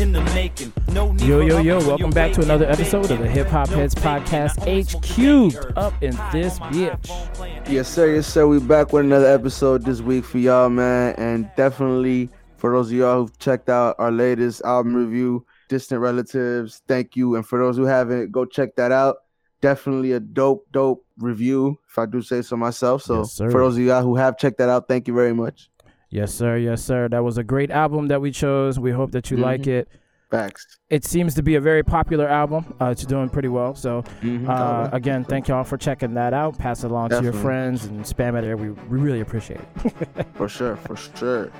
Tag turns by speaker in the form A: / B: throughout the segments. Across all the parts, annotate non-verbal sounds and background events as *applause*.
A: in the making. No need
B: Yo, yo, yo, welcome back to another episode of the. Hip Hop Heads Podcast,
A: I only
B: H
A: smoke
B: cubed
A: herbs.
B: up in this bitch.
C: Yes, sir. Yes, sir. We back with another episode this week for y'all, man. And definitely for those of y'all who've checked out our latest album review, Distant Relatives, thank you. And for those who haven't, go check that out. Definitely a dope, dope review, if I do say so myself. So
B: Yes,
C: for those of y'all who have checked that out, thank you very much.
B: Yes, sir. Yes, sir. That was a great album that we chose. We hope that you like
C: Mhm.
B: it.
C: Facts.
B: It seems to be a very popular album. Uh, it's doing pretty well. So,
C: Mhm.
B: uh, again, thank y'all for checking that out. Pass it along to your friends and spam it there. We, we really appreciate it. *laughs*
C: for sure. For sure.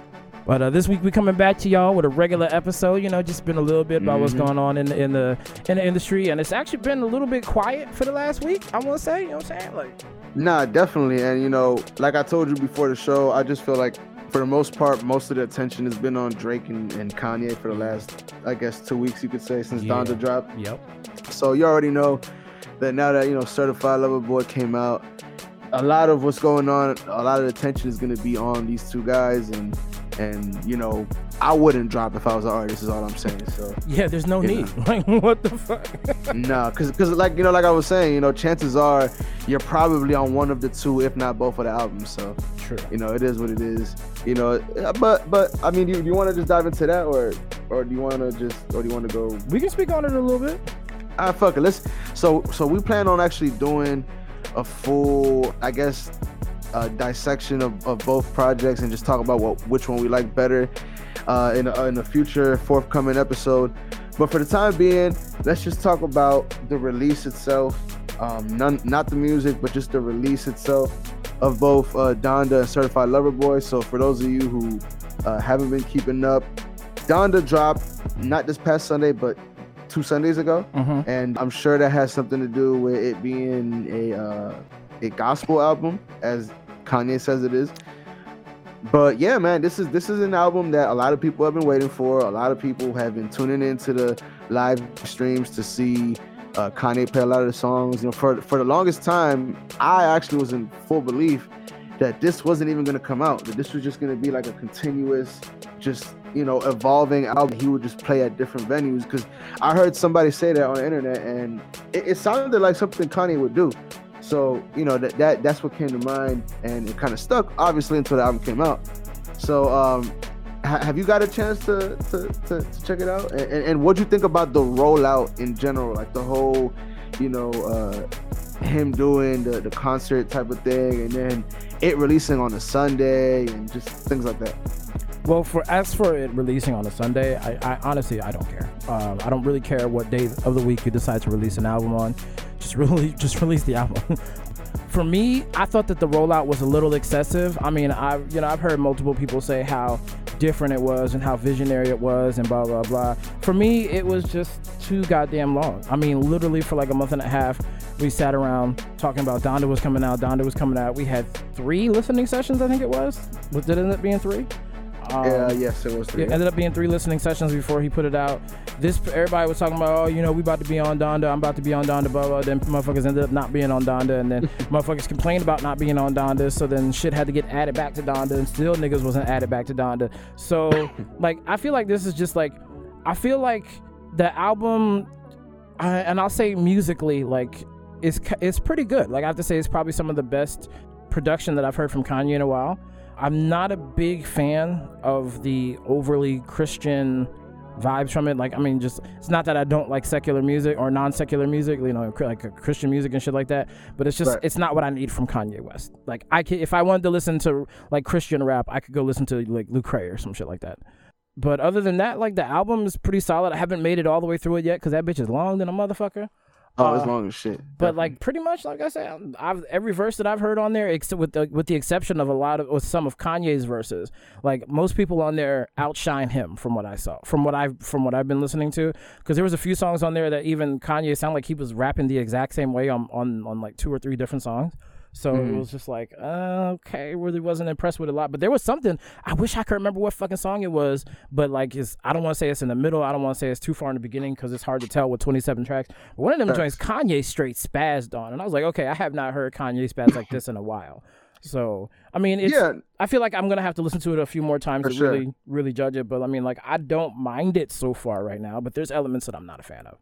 B: But uh, this week we coming back to y'all with a regular episode. You know, just been a little bit about what's
C: Mhm.
B: going on in the, in the in the industry, and it's actually been a little bit quiet for the last week. I want to say, you know what I'm saying? Like,
C: Nah, definitely. And you know, like I told you before the show, I just feel like for the most part, most of the attention has been on Drake and, and Kanye for the last, I guess, two weeks you could say since
B: Yeah.
C: Donda dropped.
B: yep.
C: So you already know that now that you know Certified Lover Boy came out, a lot of what's going on, a lot of the attention is gonna be on these two guys, and and you know, I wouldn't drop if I was an artist. Is all I'm saying. So
B: Yeah, there's no need. *laughs* Like, what the fuck? *laughs*
C: no, because because like you know, like I was saying, you know, chances are you're probably on one of the two, if not both of the albums. So
B: True.
C: you know, it is what it is. You know, uh, but but I mean, do you, do you want to just dive into that, or or do you want to just, or do you want to go
B: We can speak on it a little bit.
C: Ah, fuck it. Let's. So, so we plan on actually doing a full, I guess, uh, dissection of, of both projects and just talk about what which one we like better uh, in a, in a future forthcoming episode. But for the time being, let's just talk about the release itself. Um, none, not the music, but just the release itself of both uh, Donda and Certified Lover Boy. So for those of you who uh, haven't been keeping up, Donda dropped not this past Sunday, but two Sundays ago
B: Mm-hmm.
C: and I'm sure that has something to do with it being a uh, a gospel album, as Kanye says it is. But yeah, man, this is this is an album that a lot of people have been waiting for. A lot of people have been tuning into the live streams to see uh, Kanye played a lot of the songs. You know, for for the longest time, I actually was in full belief that this wasn't even going to come out. That this was just going to be like a continuous, just you know, evolving album. He would just play at different venues because I heard somebody say that on the internet, and it, it sounded like something Kanye would do. So you know that, that that's what came to mind, and it kind of stuck, obviously, until the album came out. So um, have you got a chance to to, to, to check it out? And, and, what do you think about the rollout in general, like the whole, you know, uh, him doing the the concert type of thing, and then it releasing on a Sunday, and just things like that.
B: Well, for as for it releasing on a Sunday, I, I honestly I don't care. Um, I don't really care what day of the week you decide to release an album on. Just *laughs* really just release the album. For me, I thought that the rollout was a little excessive. I mean, I you know I've heard multiple people say how different it was and how visionary it was and blah blah blah. For me, it was just too goddamn long. I mean, literally for like a month and a half, we sat around talking about Donda was coming out. Donda was coming out. We had three listening sessions, I think it was. Did it end up being three? Um,
C: Yeah, yes, it was. Three.
B: it ended up being three listening sessions before he put it out. This everybody was talking about, oh, you know, we about to be on Donda. I'm about to be on Donda. Blah blah. Then motherfuckers ended up not being on Donda, and then *laughs* motherfuckers complained about not being on Donda. So then shit had to get added back to Donda, and still niggas wasn't added back to Donda. So *laughs* like, I feel like this is just like, I feel like the album, uh, and I'll say musically, like, it's it's pretty good. Like I have to say, it's probably some of the best production that I've heard from Kanye in a while. I'm not a big fan of the overly Christian vibes from it. Like, I mean, just it's not that I don't like secular music or non-secular music, you know, like Christian music and shit like that. But it's just
C: Right.
B: it's not what I need from Kanye West. Like, I can if I wanted to listen to like Christian rap, I could go listen to like Lecrae or some shit like that. But other than that, like the album is pretty solid. I haven't made it all the way through it yet because that bitch is long than a motherfucker.
C: Oh, it's
B: Uh,
C: long as shit.
B: But
C: definitely.
B: like pretty much, like I said, I've every verse that I've heard on there, except with the with the exception of a lot of with some of Kanye's verses, like most people on there outshine him from what I saw, from what I've from what I've been listening to. Because there was a few songs on there that even Kanye sounded like he was rapping the exact same way on on on like two or three different songs. So it
C: Mhm.
B: was just like, uh, okay, really wasn't impressed with a lot. But there was something I wish I could remember what fucking song it was. But like, it's I don't want to say it's in the middle. I don't want to say it's too far in the beginning because it's hard to tell with 27 tracks. But one of them joints, Kanye straight spazzed on, and I was like, okay, I have not heard Kanye spaz like this in a while. So I mean, it's
C: yeah,
B: I feel like I'm gonna have to listen to it a few more times
C: For
B: to
C: sure.
B: really really judge it. But I mean, like, I don't mind it so far right now. But there's elements that I'm not a fan of.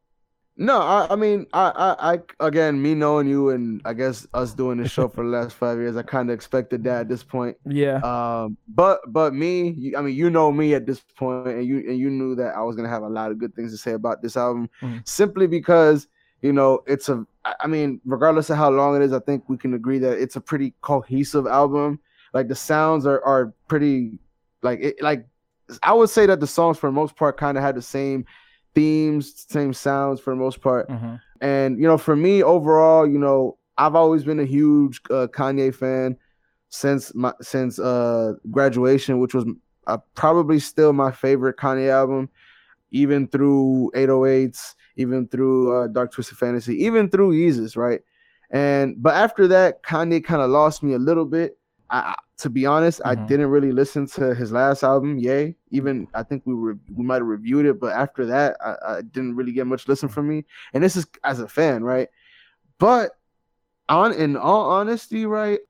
C: No, I, I mean, I, I, I, again, me knowing you and I guess us doing this show *laughs* for the last five years, I kind of expected that at this point.
B: Yeah.
C: Um, but, but me, you, I mean, you know me at this point, and you, and you knew that I was gonna have a lot of good things to say about this album,
B: Mhm.
C: simply because you know it's a. I mean, regardless of how long it is, I think we can agree that it's a pretty cohesive album. Like the sounds are are pretty, like it, like I would say that the songs for the most part kind of had the same themes, same sounds for the most part.
B: Mhm.
C: And you know, for me overall, you know, I've always been a huge uh, Kanye fan since my since uh graduation, which was uh, probably still my favorite Kanye album, even through 808s, even through uh, Dark Twisted Fantasy, even through Yeezus, right? And but after that, Kanye kind of lost me a little bit. I, I- to be honest, I
B: Mhm.
C: didn't really listen to his last album, Ye. Even I think we were we might have reviewed it, but after that, I, I didn't really get much listen from me. And this is as a fan, right? But on in all honesty, right?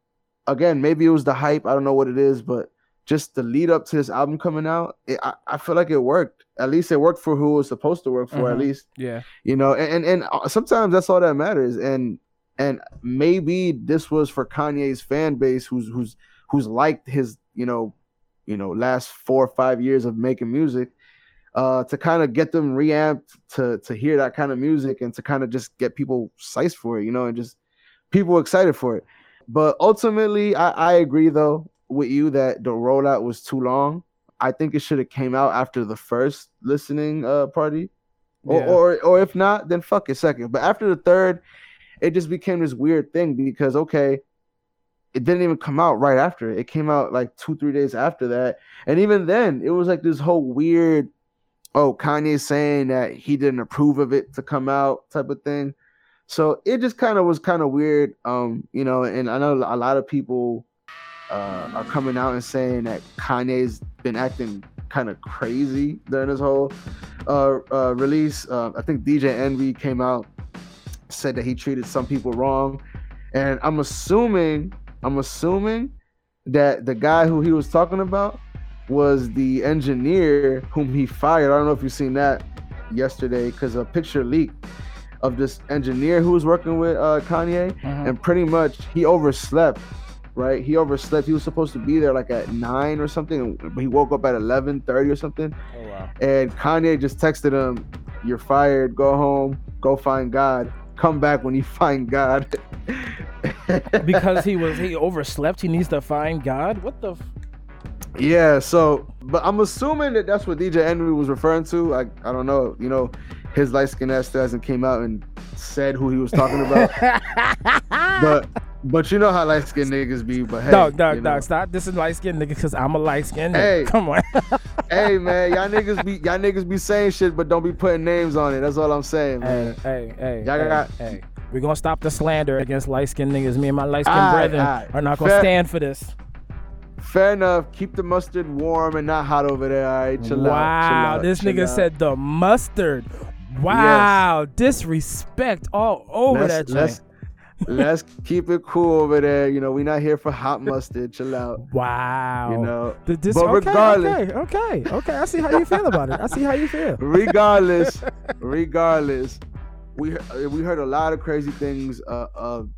C: Again, maybe it was the hype. I don't know what it is, but just the lead up to this album coming out, it, I, I feel like it worked. At least it worked for who it was supposed to work for. At
B: Mhm.
C: least
B: Yeah.
C: you know and, and and uh, sometimes that's all that matters and and maybe this was for kanye's fan base who's who's who's liked his you know you know last four or five years of making music uh to kind of get them reamped to to hear that kind of music and to kind of just get people psyched for it you know and just people excited for it but ultimately i i agree though with you that the rollout was too long i think it should have came out after the first listening uh party or,
B: Yeah.
C: or or if not, then fuck it second. But after the third, it just became this weird thing because okay, it didn't even come out right after. It came out like two, three days after that. And even then, it was like this whole weird, oh, Kanye saying that he didn't approve of it to come out type of thing. So it just kind of was kind of weird. Um, you know, and I know a lot of people uh, are coming out and saying that Kanye's been acting kind of crazy during this whole uh, uh, release. Uh, I think DJ Envy came out said that he treated some people wrong, and I'm assuming I'm assuming that the guy who he was talking about was the engineer whom he fired. I don't know if you've seen that yesterday because a picture leaked of this engineer who was working with uh, Kanye,
B: Mhm.
C: and pretty much he overslept. Right, he overslept. He was supposed to be there like at nine or something, but he woke up at eleven thirty or something
B: Oh wow.
C: and Kanye just texted him, "You're fired. Go home. Go find God. Come back when you find God." *laughs*
B: because he was he overslept. He needs to find God. What the? F-
C: yeah. So, but I'm assuming that that's what DJ Envy was referring to. I I don't know. You know, his light skin ass hasn't came out and said who he was talking about. *laughs* but but you know how light skinned niggas be. But hey,
B: dog, dog,
C: you know.
B: dog. Stop. This is light skinned nigga because I'm a light skinned
C: Hey.
B: Come on. *laughs*
C: hey man, y'all niggas be y'all niggas be saying shit, but don't be putting names on it. That's all I'm saying,
B: hey,
C: man.
B: hey, hey,
C: Y'all
B: hey,
C: got-
B: hey. We're gonna stop the slander against light skinned niggas. Me and my light skinned brethren are not gonna
C: Fair-
B: stand for this.
C: Fair enough. Keep the mustard warm and not hot over there. All right, chill out.
B: wow,
C: chill out,
B: this
C: chill
B: nigga
C: out.
B: said the mustard. Wow, disrespect all over that
C: let's,
B: joint.
C: let's let's keep it cool over there. You know, we're not here for hot mustard. Chill out.
B: Wow.
C: You know,
B: The dis-
C: but
B: okay,
C: regardless-
B: okay, okay, okay. I see how you feel about it. I see how you feel.
C: regardless, *laughs* regardless, we we heard a lot of crazy things uh, of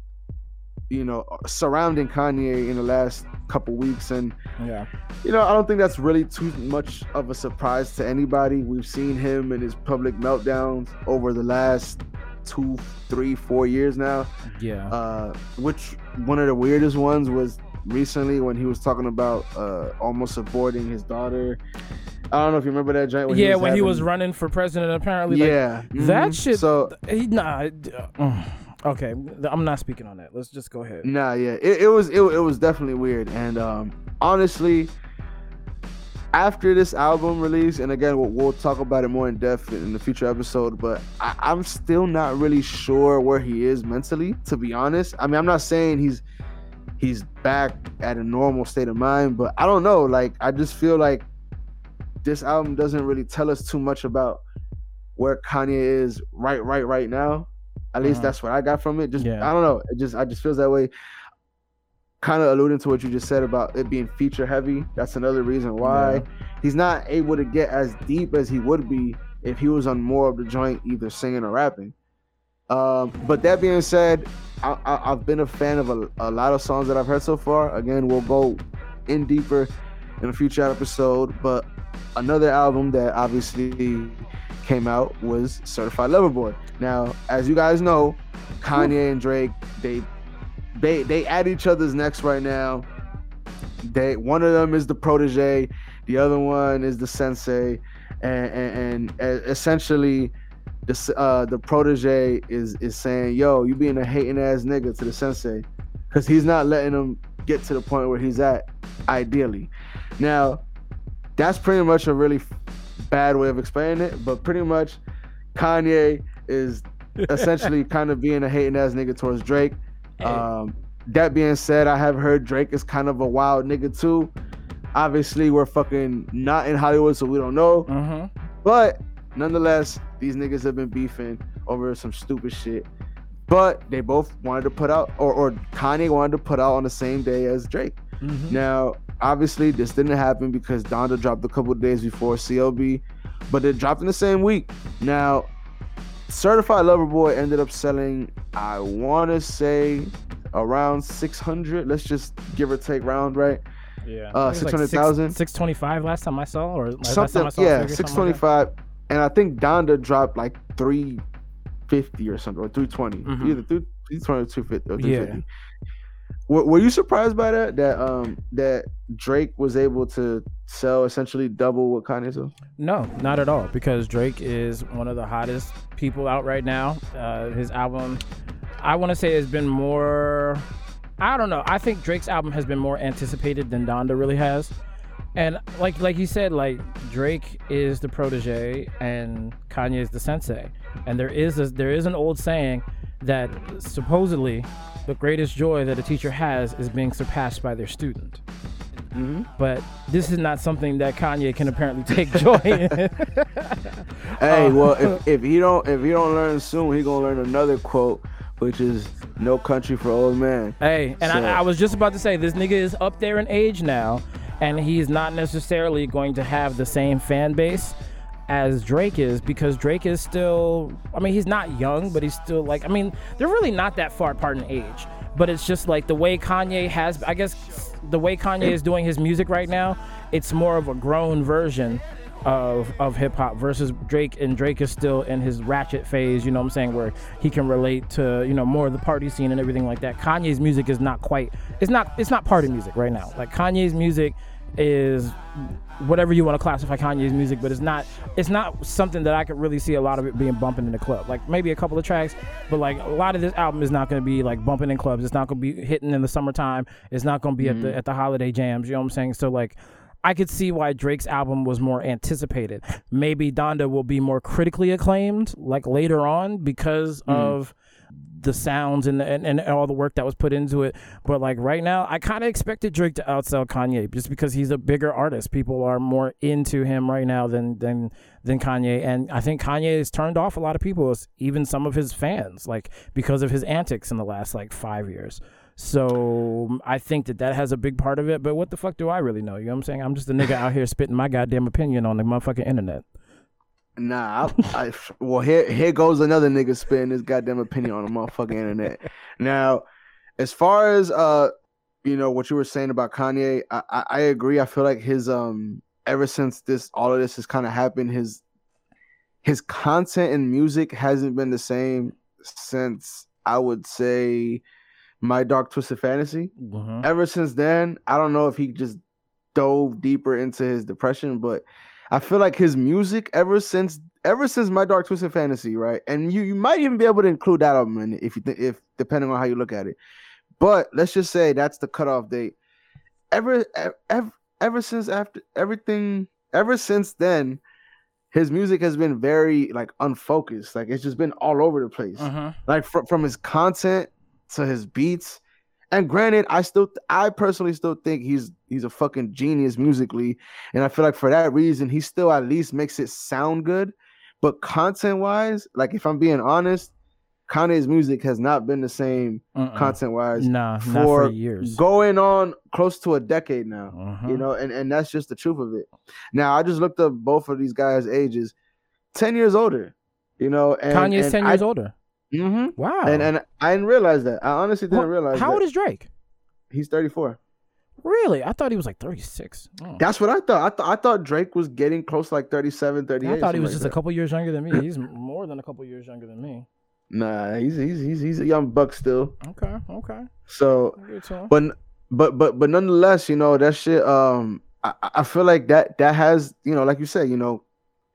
C: you know surrounding Kanye in the last couple weeks, and
B: Yeah.
C: you know I don't think that's really too much of a surprise to anybody. We've seen him and his public meltdowns over the last two, three, four years now.
B: Yeah.
C: uh, which one of the weirdest ones was recently when he was talking about uh, almost aborting his daughter I don't know if you remember that joint. When
B: yeah,
C: he was
B: when he was running for president, apparently. like,
C: Yeah,
B: that shit.
C: So
B: he, nah. uh. Okay, I'm not speaking on that. Let's just go ahead.
C: Nah, yeah, it, it was it, it was definitely weird, and um, honestly, after this album release, and again, we'll, we'll talk about it more in depth in the future episode, but I, I'm still not really sure where he is mentally, to be honest. I mean, I'm not saying he's he's back at a normal state of mind, but I don't know. Like, I just feel like this album doesn't really tell us too much about where Kanye is right, right, right now. At least
B: Mhm.
C: that's what I got from it. Just
B: Yeah.
C: I don't know. It just I just feels that way. Kind of alluding to what you just said about it being feature heavy. That's another reason why
B: Yeah.
C: he's not able to get as deep as he would be if he was on more of the joint, either singing or rapping. Um, but that being said, I, I, I've been a fan of a, a lot of songs that I've heard so far. Again, we'll go in deeper in a future episode. But another album that obviously came out was Certified Lover Boy. Now, as you guys know, Kanye and Drake they they they at each other's necks right now. They one of them is the protege, the other one is the sensei, and and, and essentially the uh the protege is is saying, "Yo, you being a hating ass nigga to the sensei," because he's not letting him get to the point where he's at, ideally. Now, that's pretty much a really bad way of explaining it, but pretty much Kanye is *laughs* essentially kind of being a hating ass nigga towards Drake. Um, that being said, I have heard Drake is kind of a wild nigga too. Obviously, we're fucking not in Hollywood, so we don't know.
B: Mm-hmm.
C: But nonetheless, these niggas have been beefing over some stupid shit. But they both wanted to put out, or, or Kanye wanted to put out on the same day as Drake.
B: Mm-hmm.
C: Now, obviously, this didn't happen because Donda dropped a couple of days before CLB, but it dropped in the same week. Now, Certified Lover Boy ended up selling, I want to say, around 600. Let's just give or take round, right?
B: Yeah.
C: Uh,
B: It was like
C: 600,000?
B: Six twenty five last time I saw, or last
C: something,
B: time I saw
C: yeah,
B: figure,
C: six
B: something
C: twenty
B: like
C: and I think Donda dropped like three fifty or something, or three
B: Mhm.
C: either three twenty or two fifty or
B: Yeah.
C: Were, were you surprised by that? That um that Drake was able to sell essentially double what Kanye sold?
B: No, not at all. Because Drake is one of the hottest people out right now. Uh, his album, I want to say, has been more. I don't know. I think Drake's album has been more anticipated than Donda really has. And like like you said, like Drake is the protege and Kanye is the sensei. And there is a, there is an old saying that supposedly the greatest joy that a teacher has is being surpassed by their student.
C: Mm-hmm.
B: But this is not something that Kanye can apparently take *laughs* joy in. *laughs*
C: Hey, well, if, if he don't if he don't learn soon, he gonna learn another quote, which is "No country for old man."
B: Hey, and
C: So-
B: I, I was just about to say this nigga is up there in age now, and he's not necessarily going to have the same fan base as Drake is because Drake is still. I mean, he's not young, but he's still like. I mean, they're really not that far apart in age. But it's just like the way Kanye has. I guess the way Kanye is doing his music right now, it's more of a grown version of of hip hop versus Drake and Drake is still in his ratchet phase, you know what I'm saying, where he can relate to, you know, more of the party scene and everything like that. Kanye's music is not quite it's not it's not party music right now. Like Kanye's music is whatever you want to classify Kanye's music, but it's not it's not something that I could really see a lot of it being bumping in the club. Like maybe a couple of tracks, but like a lot of this album is not going to be like bumping in clubs. It's not going to be hitting in the summertime. It's not going to be at the mm-hmm. at the holiday jams. You know what I'm saying? So like. I could see why Drake's album was more anticipated. Maybe Donda will be more critically acclaimed, like later on, because mm. of the sounds and, the, and and all the work that was put into it. But like right now, I kind of expected Drake to outsell Kanye just because he's a bigger artist. People are more into him right now than than than Kanye, and I think Kanye has turned off a lot of people, even some of his fans, like because of his antics in the last like five years. So um, I think that that has a big part of it. But what the fuck do I really know? You know what I'm saying? I'm just a nigga out here spitting my goddamn opinion on the motherfucking internet.
C: Nah, I, I well here here goes another nigga spitting his goddamn opinion on the motherfucking internet. Now, as far as uh, you know what you were saying about Kanye, I, I, I agree. I feel like his um ever since this all of this has kind of happened, his his content and music hasn't been the same since I would say my dark twisted fantasy.
B: Mhm.
C: Ever since then, I don't know if he just dove deeper into his depression, but I feel like his music ever since ever since My Dark Twisted Fantasy, right? And you you might even be able to include that album in it if you think if depending on how you look at it. But let's just say that's the cutoff date. Ever ever ever since after everything ever since then, his music has been very like unfocused. Like it's just been all over the place.
B: Uh-huh.
C: Like fr- from his content to his beats. And granted, I still I personally still think he's he's a fucking genius musically. And I feel like for that reason, he still at least makes it sound good. But content wise, like if I'm being honest, Kanye's music has not been the same
B: Uh-uh.
C: content wise
B: Nah,
C: for
B: for years.
C: going on close to a decade now.
B: Uh-huh.
C: You know, and, and that's just the truth of it. Now I just looked up both of these guys' ages, 10 years older. You know, and
B: Kanye's
C: and
B: ten
C: I-
B: years older.
C: Mhm.
B: Wow.
C: And and I didn't realize that. I honestly didn't
B: Wha-
C: realize
B: How
C: that.
B: old is Drake?
C: He's 34.
B: Really? I thought he was like 36. Oh.
C: That's what I thought. I thought I thought Drake was getting close to like 37, 38.
B: I thought he was
C: something
B: just
C: like
B: a couple years younger than me. He's more than a couple years younger than me.
C: that. Nah, he's he's he's he's a young buck still.
B: Okay, okay.
C: So,
B: I'll give it to him.
C: but but but but nonetheless, you know that shit. Um, I, I feel like that that has you know, like you said, you know,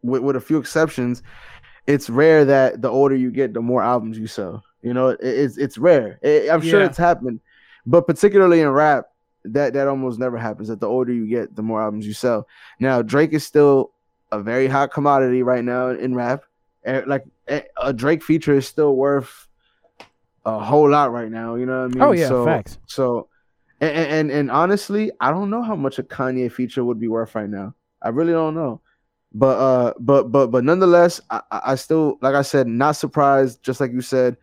C: with with a few exceptions, it's rare that the older you get, the more albums you sell. You know, it, it's it's rare. It- I'm sure
B: Yeah.
C: it's happened, but particularly in rap, that that almost never happens. That the older you get, the more albums you sell. Now Drake is still a very hot commodity right now in rap. Eh, Like eh, a Drake feature is still worth a whole lot right now. You know what I mean?
B: oh yeah,
C: so,
B: facts.
C: So, and, and and honestly, I don't know how much a Kanye feature would be worth right now. I really don't know. But uh, but but but nonetheless, I, I still like I said, not surprised. Just like you said,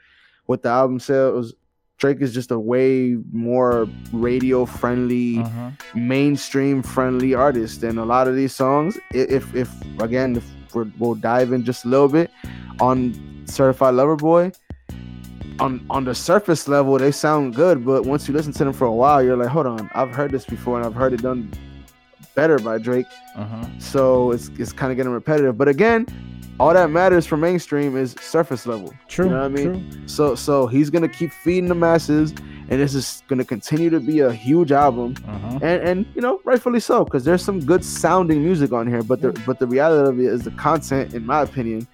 C: with the album sales, Drake is just a way more radio friendly,
B: Uh-huh.
C: mainstream friendly artist. And a lot of these songs, if if again, if we're, we'll dive in just a little bit on Certified Lover Boy. On on the surface level, they sound good, but once you listen to them for a while, you're like, hold on, I've heard this before, and I've heard it done better by Drake.
B: Uh-huh.
C: So it's it's kind of getting repetitive. But again, all that matters for mainstream is surface level.
B: True.
C: You know what I mean?
B: True.
C: So so he's gonna keep feeding the masses, and this is gonna continue to be a huge album,
B: Uh-huh.
C: and and you know rightfully so, because there's some good sounding music on here. But the but the reality of it is the content, in my opinion,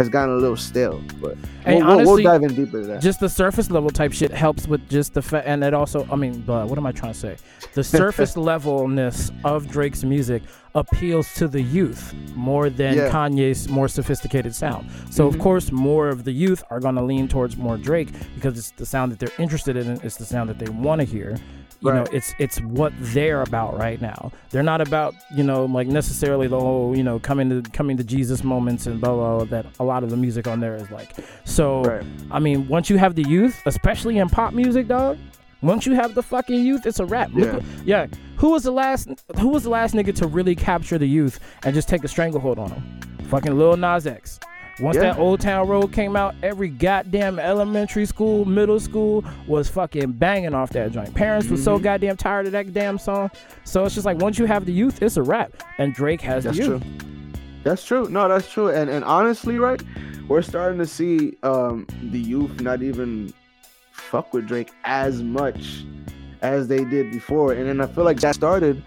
C: has gotten a little stale. But
B: Hey,
C: we'll, we'll- we'll dive in deeper to that.
B: Just the surface level type shit helps with just the fact, and it also, I mean, but what am I trying to say? The *laughs* surface levelness of Drake's music appeals to the youth more than
C: Yeah.
B: Kanye's more sophisticated sound. So of
C: Mhm.
B: course, more of the youth are gonna lean towards more Drake because it's the sound that they're interested in. It's the sound that they want to hear. You know, it's it's what they're about right now. They're not about you know like necessarily the whole you know coming to coming to Jesus moments and blah blah, blah that a lot of the music on there is like. So
C: Right.
B: I mean, once you have the youth, especially in pop music, dog. Once you have the fucking youth, it's a wrap.
C: Yeah.
B: yeah. Who was the last? Who was the last nigga to really capture the youth and just take a stranglehold on them? Fucking Lil Nas X. Once
C: Yeah.
B: that Old Town Road came out, every goddamn elementary school, middle school was fucking banging off that joint. Parents were so goddamn tired of that damn song. So it's just like once you have the youth, it's a wrap. And Drake has
C: That's
B: the youth.
C: true. That's true. No, that's true. And and honestly, right, we're starting to see um the youth not even fuck with Drake as much as they did before. And then I feel like that started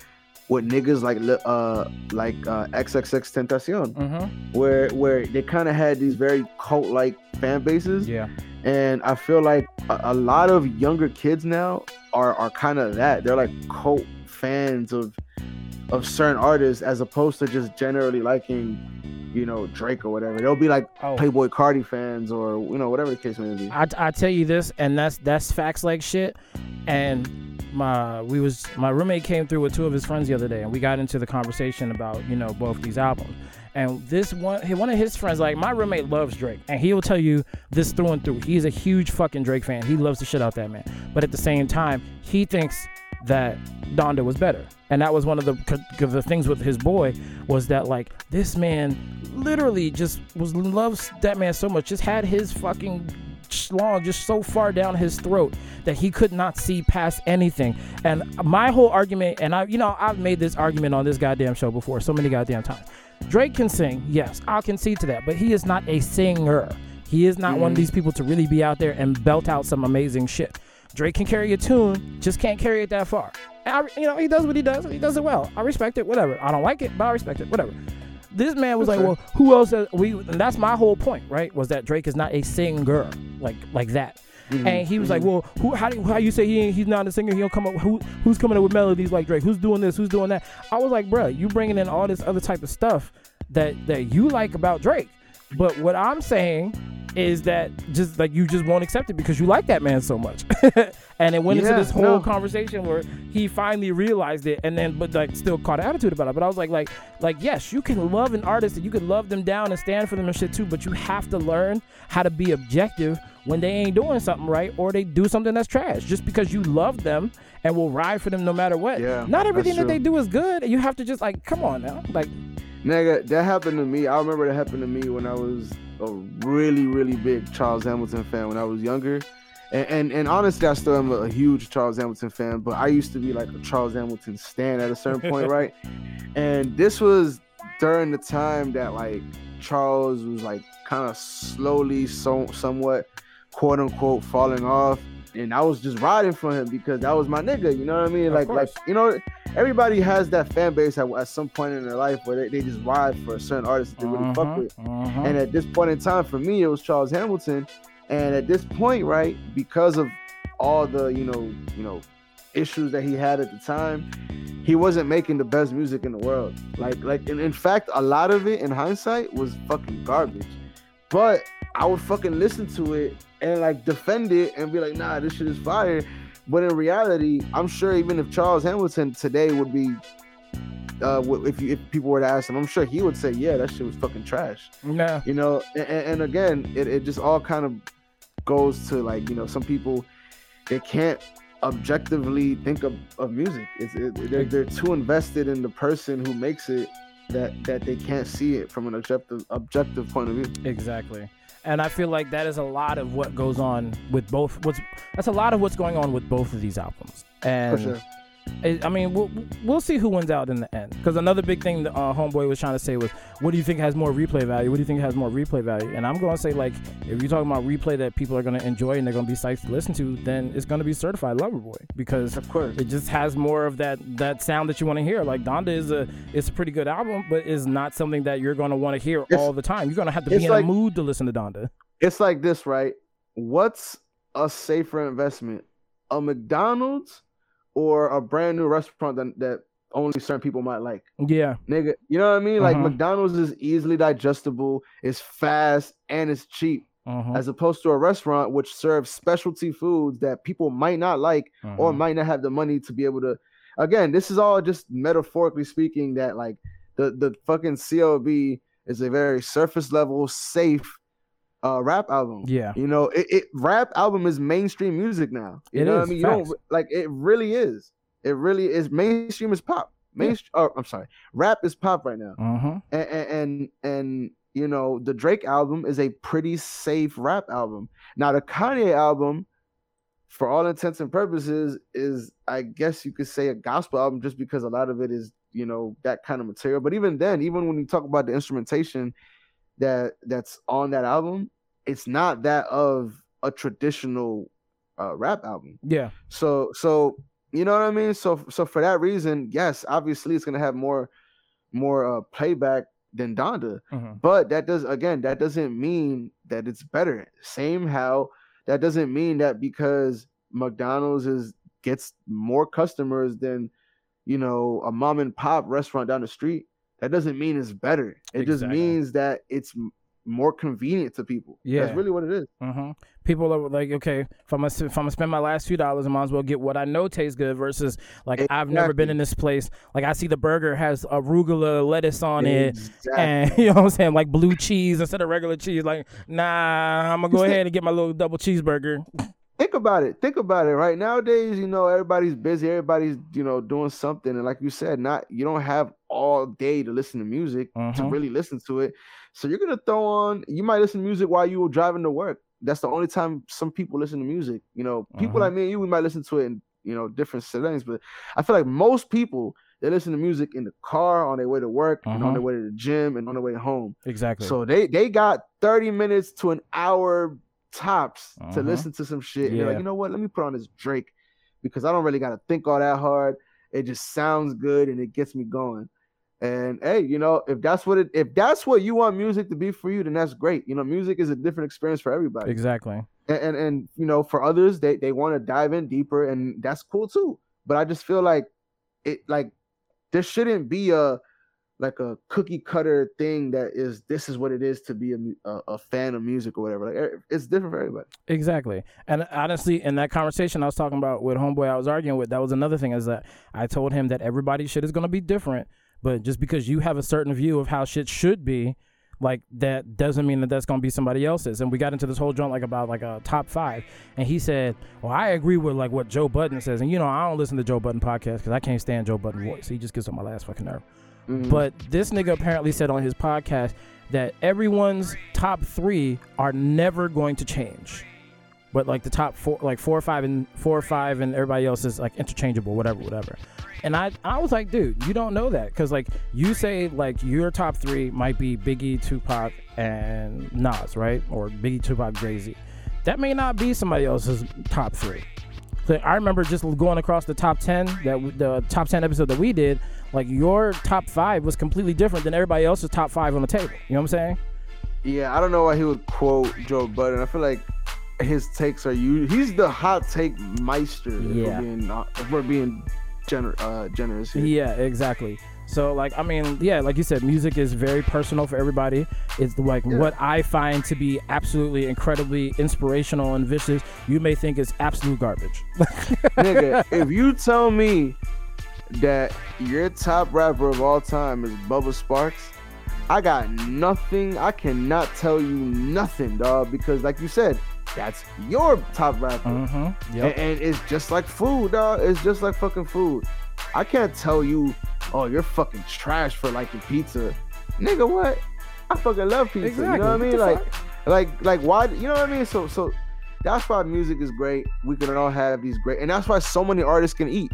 C: with niggas like uh like uh XXX Tentacion,
B: Mm-hmm.
C: where where they kind of had these very cult like fan bases.
B: Yeah.
C: And I feel like a, a lot of younger kids now are are kind of that. They're like cult fans of of certain artists as opposed to just generally liking, you know, Drake or whatever. They'll be like
B: Oh.
C: Playboi Carti fans or you know whatever the case may be.
B: I, I tell you this, and that's that's facts like shit. And my we was my roommate came through with two of his friends the other day, and we got into the conversation about you know both these albums. And this one, one of his friends, like my roommate loves Drake, and he will tell you this through and through. He's a huge fucking Drake fan. He loves the shit out that man. But at the same time, he thinks that Donda was better. And that was one of the the things with his boy was that like this man literally just was loves that man so much, just had his fucking schlong just so far down his throat that he could not see past anything. And my whole argument, and I, you know, I've made this argument on this goddamn show before so many goddamn times. Drake can sing, yes, I'll concede to that, but he is not a singer. He is not one of
C: Mhm.
B: these people to really be out there and belt out some amazing shit. Drake can carry a tune, just can't carry it that far. And I, you know, he does what he does. He does it well. I respect it. Whatever. I don't like it, but I respect it. Whatever. This man was like, well, who else? Has, we and that's my whole point, right? Was that Drake is not a singer like like that.
C: Mm-hmm.
B: And he was like, "Well, who? How do how you say he he's not a singer? He don't come up. Who who's coming up with melodies like Drake? Who's doing this? Who's doing that?" I was like, "Bruh, you bringing in all this other type of stuff that that you like about Drake, but what I'm saying is that just like you just won't accept it because you like that man so much." *laughs* and it went into this whole
C: no.
B: conversation where he finally realized it, and then but like still caught an attitude about it. But I was like, like like yes, you can love an artist and you can love them down and stand for them and shit too, but you have to learn how to be objective when they ain't doing something right or they do something that's trash. Just because you love them and will ride for them no matter what.
C: Yeah,
B: Not everything that they do is good. You have to just like, come on now. Like,
C: Nigga, that happened to me. I remember that happened to me when I was a really, really big Charles Hamilton fan when I was younger. And and, and honestly, I still am a, huge Charles Hamilton fan, but I used to be like a Charles Hamilton stan at a certain point, *laughs* right? And this was during the time that like Charles was like kind of slowly, so somewhat, quote unquote, falling off. And I was just riding for him because that was my nigga. You know what I mean?
B: Of
C: Like, like you know, everybody has that fan base at, at some point in their life where they, they just ride for a certain artist that they really fuck
B: mhm,
C: with.
B: mhm.
C: And at this point in time, for me, it was Charles Hamilton. And at this point, right, because of all the you know, you know, issues that he had at the time, he wasn't making the best music in the world. Like, like, and in fact, a lot of it, in hindsight, was fucking garbage. But I would fucking listen to it and like defend it and be like, nah, this shit is fire. But in reality, I'm sure even if Charles Hamilton today would be, uh, if you, if people were to ask him, I'm sure he would say, yeah, that shit was fucking trash
B: Nah.
C: you know and, and again it, it just all kind of goes to like you know some people they can't objectively think of, of music it's it, they're, they're too invested in the person who makes it that that they can't see it from an objective objective point of view
B: Exactly. And I feel like that is a lot of what goes on with both. What's that's a lot of what's going on with both of these albums. And
C: for sure
B: I mean, we'll, we'll see who wins out in the end. Because another big thing that uh, Homeboy was trying to say was, what do you think has more replay value? What do you think has more replay value? And I'm going to say, like, if you're talking about replay that people are going to enjoy and they're going to be psyched to listen to, then it's going to be Certified Lover Boy because
C: of course
B: it just has more of that that sound that you want to hear. Like Donda is a it's a pretty good album, but is not something that you're going to want to hear
C: It's-
B: all the time. You're going to have to be in
C: like-
B: a mood to listen to Donda.
C: it's like this right what's a safer investment a mcdonald's or a brand new restaurant that, that only certain people might like
B: Yeah,
C: nigga. You know what I mean? Like
B: Mhm.
C: McDonald's is easily digestible, it's fast, and it's cheap,
B: uh-huh,
C: as opposed to a restaurant which serves specialty foods that people might not like or
B: uh-huh.
C: might not have the money to be able to. Again, this is all just metaphorically speaking that like the the fucking CLB is a very surface level safe uh rap album.
B: yeah,
C: You know, it, it rap album is mainstream music now. You
B: It
C: know what
B: is,
C: I mean? You don't like it really is. It really is mainstream is pop. Mainstream oh, I'm sorry. Rap is pop right now.
B: uh-huh.
C: And and and, and you know, the Drake album is a pretty safe rap album. Now the Kanye album for all intents and purposes is I guess you could say a gospel album just because a lot of it is, you know, that kind of material. But even then, even when you talk about the instrumentation that that's on that album, it's not that of a traditional uh, rap album.
B: yeah,
C: So so you know what I mean? So so for that reason, yes, obviously it's gonna have more more uh, playback than Donda.
B: uh-huh.
C: But that does again, that doesn't mean that it's better. Same how that doesn't mean that because McDonald's is gets more customers than you know a mom and pop restaurant down the street. That doesn't mean it's better. It just means that it's more convenient to people.
B: Yeah.
C: that's really what it is.
B: Uh-huh. People are like, okay, if I'm gonna if I'm gonna spend my last few dollars, I might as well get what I know tastes good versus like I've never been in this place. Like I see the burger has arugula lettuce on it. And *laughs* you know what I'm saying, like blue cheese instead of regular cheese. Like, nah, I'm gonna go *laughs* ahead and get my little double cheeseburger.
C: Think about it. Think about it. Right nowadays, you know, everybody's busy. Everybody's, you know, doing something. And like you said, not you don't have all day to listen to music to
B: Mhm.
C: really listen to it. So you're gonna throw on. You might listen to music while you were driving to work. That's the only time some people listen to music. You know, people
B: Mhm.
C: like me and you, we might listen to it in you know different settings. But I feel like most people they listen to music in the car on their way to work and on
B: Mhm.
C: their way to the gym and on their way home.
B: Exactly.
C: So they they got 30 minutes to an hour tops to
B: Mhm.
C: listen to some shit. And they're like, you know what? Let me put on this Drake because I don't really gotta think all that hard. It just sounds good and it gets me going. And hey, you know, if that's what it if that's what you want music to be for you, then that's great. You know, music is a different experience for everybody.
B: Exactly.
C: And and, and you know, for others, they they want to dive in deeper, and that's cool too. But I just feel like it like there shouldn't be a like a cookie cutter thing that is this is what it is to be a, a, a fan of music or whatever. Like it's different for everybody.
B: Exactly. And honestly, in that conversation I was talking about with homeboy I was arguing with, that was another thing is that I told him that everybody's shit is going to be different, but just because you have a certain view of how shit should be, like that doesn't mean that that's going to be somebody else's. And we got into this whole joint like about like a top 5, and he said, "Well, I agree with like what Joe Budden says." And you know, I don't listen to Joe Budden podcast cuz I can't stand Joe Budden voice. He just gets on my last fucking nerve.
C: Mhm.
B: But this nigga apparently said on his podcast that everyone's top three are never going to change. But like the top four, like four or five and four or five, and everybody else is like interchangeable, whatever, whatever. And I, I was like, dude, you don't know that because like you say like your top three might be Biggie, Tupac, and Nas, right? Or Biggie, Tupac, Jay Z. That may not be somebody else's top three. I remember just going across the top ten that the top ten episode that we did. Like your top five was completely different than everybody else's top five on the table. You know what I'm saying?
C: Yeah, I don't know why he would quote Joe Budden. I feel like his takes are you. He's the hot take meister. if we're
B: Yeah.
C: being, uh, if we're being gener- uh, generous here.
B: Yeah, exactly. So like I mean, yeah, like you said, music is very personal for everybody. It's like
C: Yeah.
B: what I find to be absolutely incredibly inspirational and vicious, you may think is absolute garbage. *laughs*
C: Nigga, if you tell me that your top rapper of all time is Bubba Sparxxx, I got nothing. I cannot tell you nothing, dog, because like you said, that's your top rapper.
B: mm-hmm.
C: And, and it's just like food, dog. It's just like fucking food. I can't tell you, oh, you're fucking trash for liking pizza. Nigga, what? I fucking love pizza. Exactly. You know what I mean? Like,
B: fuck?
C: like, like, why? You know what I mean? So, so that's why music is great. We can all have these great, and that's why so many artists can eat.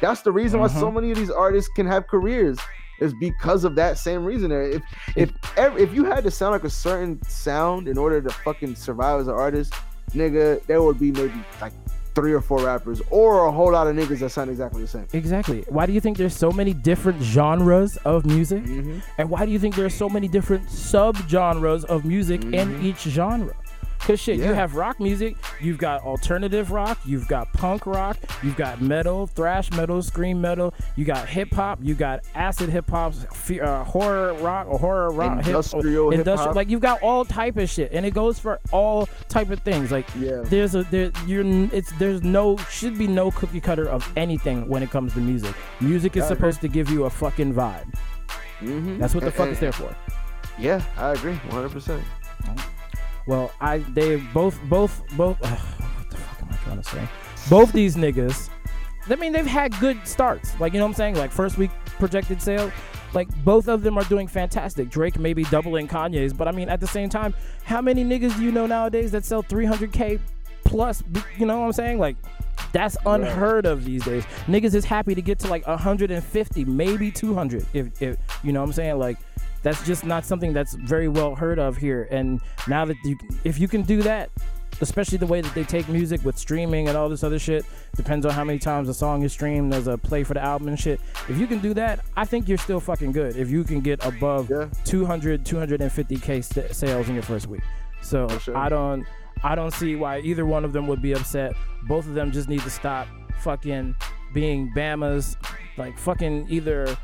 C: That's the reason why so many of these artists can have careers. Is because of that same reason. If if if you had to sound like a certain sound in order to fucking survive as an artist, nigga, there would be maybe like three or four rappers or a whole lot of niggas that sound exactly the same.
B: Exactly. Why do you think there's so many different genres of music?
C: Mm-hmm.
B: And why do you think there's so many different sub-genres of music in
C: Mhm.
B: each genre? Cause shit, you have rock music, you've got alternative rock, you've got punk rock, you've got metal, thrash metal, scream metal, you got hip hop, you got acid hip hop, uh, horror rock or horror rock, hip-
C: Industrial
B: industrial.
C: hip-hop.
B: Like you've got all type of shit, and it goes for all type of things. Like
C: Yeah.
B: there's a there you're it's there's no should be no cookie cutter of anything when it comes to music. Music is supposed to give you a fucking vibe.
C: Mm-hmm.
B: That's what the fuck is there for.
C: Yeah, I agree, 100. percent
B: Well, I they both both both. *sighs* what the fuck am I trying to say? Both these niggas. I mean, they've had good starts. Like you know what I'm saying. Like first week projected sale. Like both of them are doing fantastic. Drake maybe doubling Kanye's, but I mean at the same time, how many niggas do you know nowadays that sell 300k plus? You know what I'm saying? Like that's unheard of these days. Niggas is happy to get to like 150, maybe 200. If if you know what I'm saying, like that's just not something that's very well heard of here. And now that you, if you can do that, especially the way that they take music with streaming and all this other shit, depends on how many times a song is streamed. There's a play for the album and shit. If you can do that, I think you're still fucking good. If you can get above
C: Yeah.
B: 200, 250k st- sales in your first week. So
C: sure.
B: I don't, I don't see why either one of them would be upset. Both of them just need to stop fucking being Bamas, like fucking either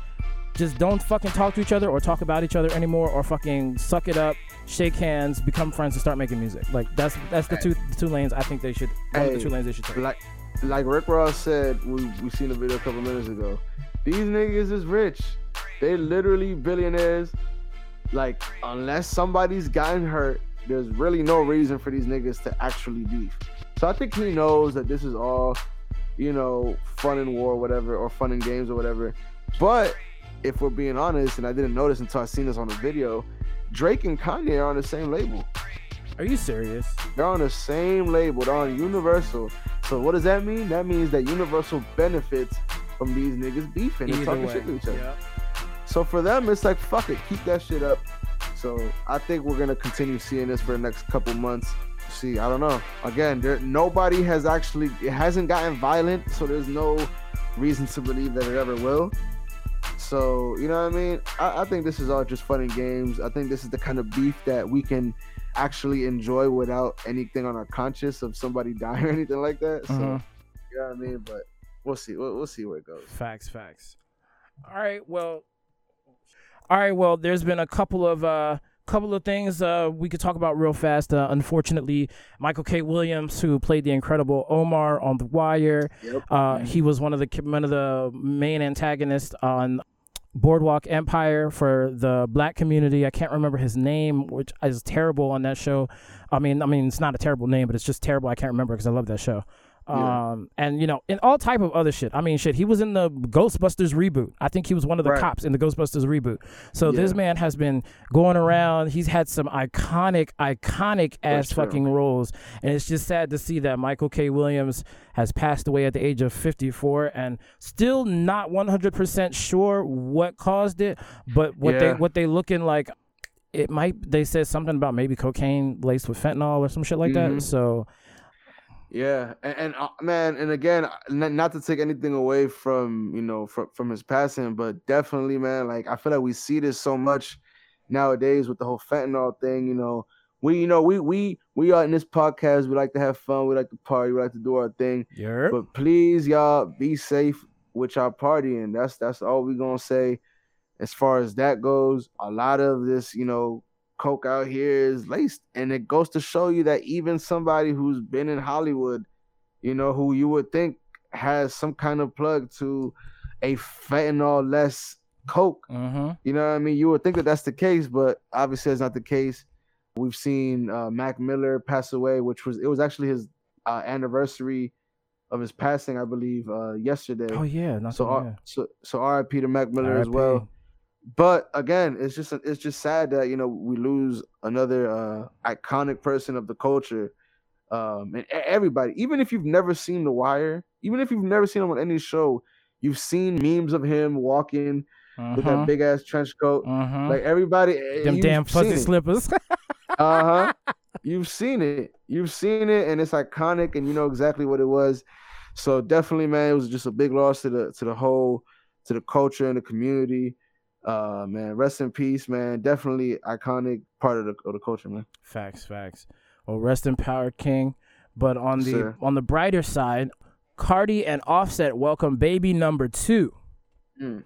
B: just don't fucking talk to each other or talk about each other anymore or fucking suck it up, shake hands, become friends and start making music. Like that's that's the two the two lanes I think they should one of the two lanes they should take.
C: Like, like Rick Ross said, we we seen a video a couple minutes ago. These niggas is rich. They literally billionaires. Like, unless somebody's gotten hurt, there's really no reason for these niggas to actually beef. So I think he knows that this is all, you know, fun and war, whatever, or fun and games or whatever. But if we're being honest, and I didn't notice until I seen this on the video, Drake and Kanye are on the same label.
B: Are you serious?
C: They're on the same label. They're on Universal. So what does that mean? That means that Universal benefits from these niggas beefing and talking
B: way.
C: shit to each other.
B: Yeah.
C: So for them, it's like fuck it, keep that shit up. So I think we're gonna continue seeing this for the next couple months. See, I don't know. Again, there nobody has actually it hasn't gotten violent, so there's no reason to believe that it ever will. So you know what I mean. I, I think this is all just fun and games. I think this is the kind of beef that we can actually enjoy without anything on our conscience of somebody *laughs* dying or anything like that. So
B: Mhm.
C: you know what I mean. But we'll see. We'll, we'll see where it goes.
B: Facts, facts. All right, well, all right, well, there's been a couple of uh, couple of things uh, we could talk about real fast. Uh, unfortunately, Michael K. Williams, who played the incredible Omar on The Wire,
C: Yep.
B: uh, he was one of the one of the main antagonists on Boardwalk Empire for the black community. I can't remember his name, which is terrible on that show. I mean, I mean, it's not a terrible name, but it's just terrible. I can't remember because I love that show.
C: Yeah.
B: Um, and you know, in all type of other shit. I mean, shit. He was in the Ghostbusters reboot. I think he was one of the
C: Right.
B: cops in the Ghostbusters reboot. So this man has been going around. He's had some iconic, iconic ass fucking roles, and it's just sad to see that Michael K. Williams has passed away at the age of 54 and still not 100% sure what caused it, but what they what they looking like it might they said something about maybe cocaine laced with fentanyl or some shit like
C: Mhm.
B: that. So
C: Yeah, and, and uh, man, and again, not, not to take anything away from you know from from his passing, but definitely, man, like I feel like we see this so much nowadays with the whole fentanyl thing. You know, we you know we we we are in this podcast. We like to have fun. We like to party. We like to do our thing.
B: yeah.
C: But please, y'all, be safe with y'all partying. That's that's all we gonna say. As far as that goes, a lot of this, you know, coke out here is laced, and it goes to show you that even somebody who's been in Hollywood, you know, who you would think has some kind of plug to a fentanyl less coke.
B: Mm-hmm.
C: You know what I mean? You would think that that's the case, but obviously it's not the case. We've seen uh, Mac Miller pass away, which was it was actually his uh, anniversary of his passing, I believe, uh, yesterday.
B: Oh yeah, not
C: so,
B: so
C: so R.I.P. to Mac Miller as well. But again, it's just it's just sad that you know we lose another uh, iconic person of the culture, um, and everybody. Even if you've never seen The Wire, even if you've never seen him on any show, you've seen memes of him walking with that big ass trench coat.
B: mm-hmm.
C: Like everybody, eh,
B: them damn fuzzy slippers. *laughs*
C: Uh huh. You've seen it. You've seen it, and it's iconic, and you know exactly what it was. So definitely, man, it was just a big loss to the to the whole to the culture and the community. Uh, man, rest in peace, man. Definitely iconic part of the of the culture, man.
B: Facts, facts. Well, rest in power, King. But on the
C: sir.
B: on the brighter side, Cardi and Offset welcome baby number two,
C: Mm.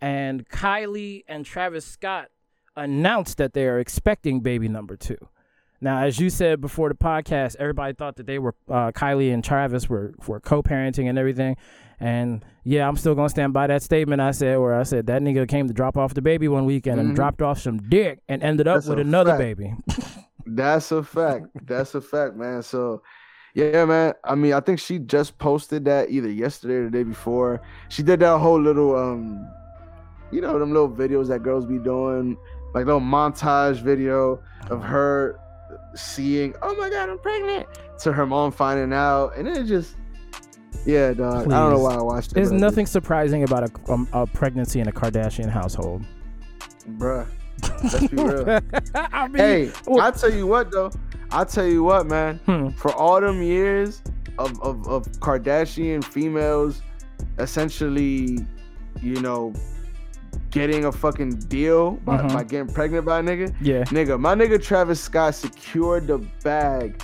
B: and Kylie and Travis Scott announced that they are expecting baby number two. Now, as you said before the podcast, everybody thought that they were uh, Kylie and Travis were were co-parenting and everything. And yeah, I'm still gonna stand by that statement I said, where I said that nigga came to drop off the baby one weekend and
C: Mhm.
B: dropped off some dick and ended up
C: That's
B: with another
C: fact.
B: baby. *laughs* *laughs*
C: That's a fact. That's a fact, man. So, yeah, man. I mean, I think she just posted that either yesterday or the day before. She did that whole little, um, you know, them little videos that girls be doing, like little montage video of her seeing, oh my god, I'm pregnant, to her mom finding out, and it just, yeah, dog. I don't know why I watched it.
B: There's nothing surprising about a, um, a pregnancy in a Kardashian household.
C: bruh. Let's be real. *laughs*
B: I mean,
C: hey,
B: well-
C: I tell you what though. I tell you what, man.
B: hmm,
C: for all them years of, of, of Kardashian females essentially, you know, getting a fucking deal by,
B: Mhm.
C: by getting pregnant by a nigga.
B: yeah,
C: Nigga, my nigga Travis Scott secured the bag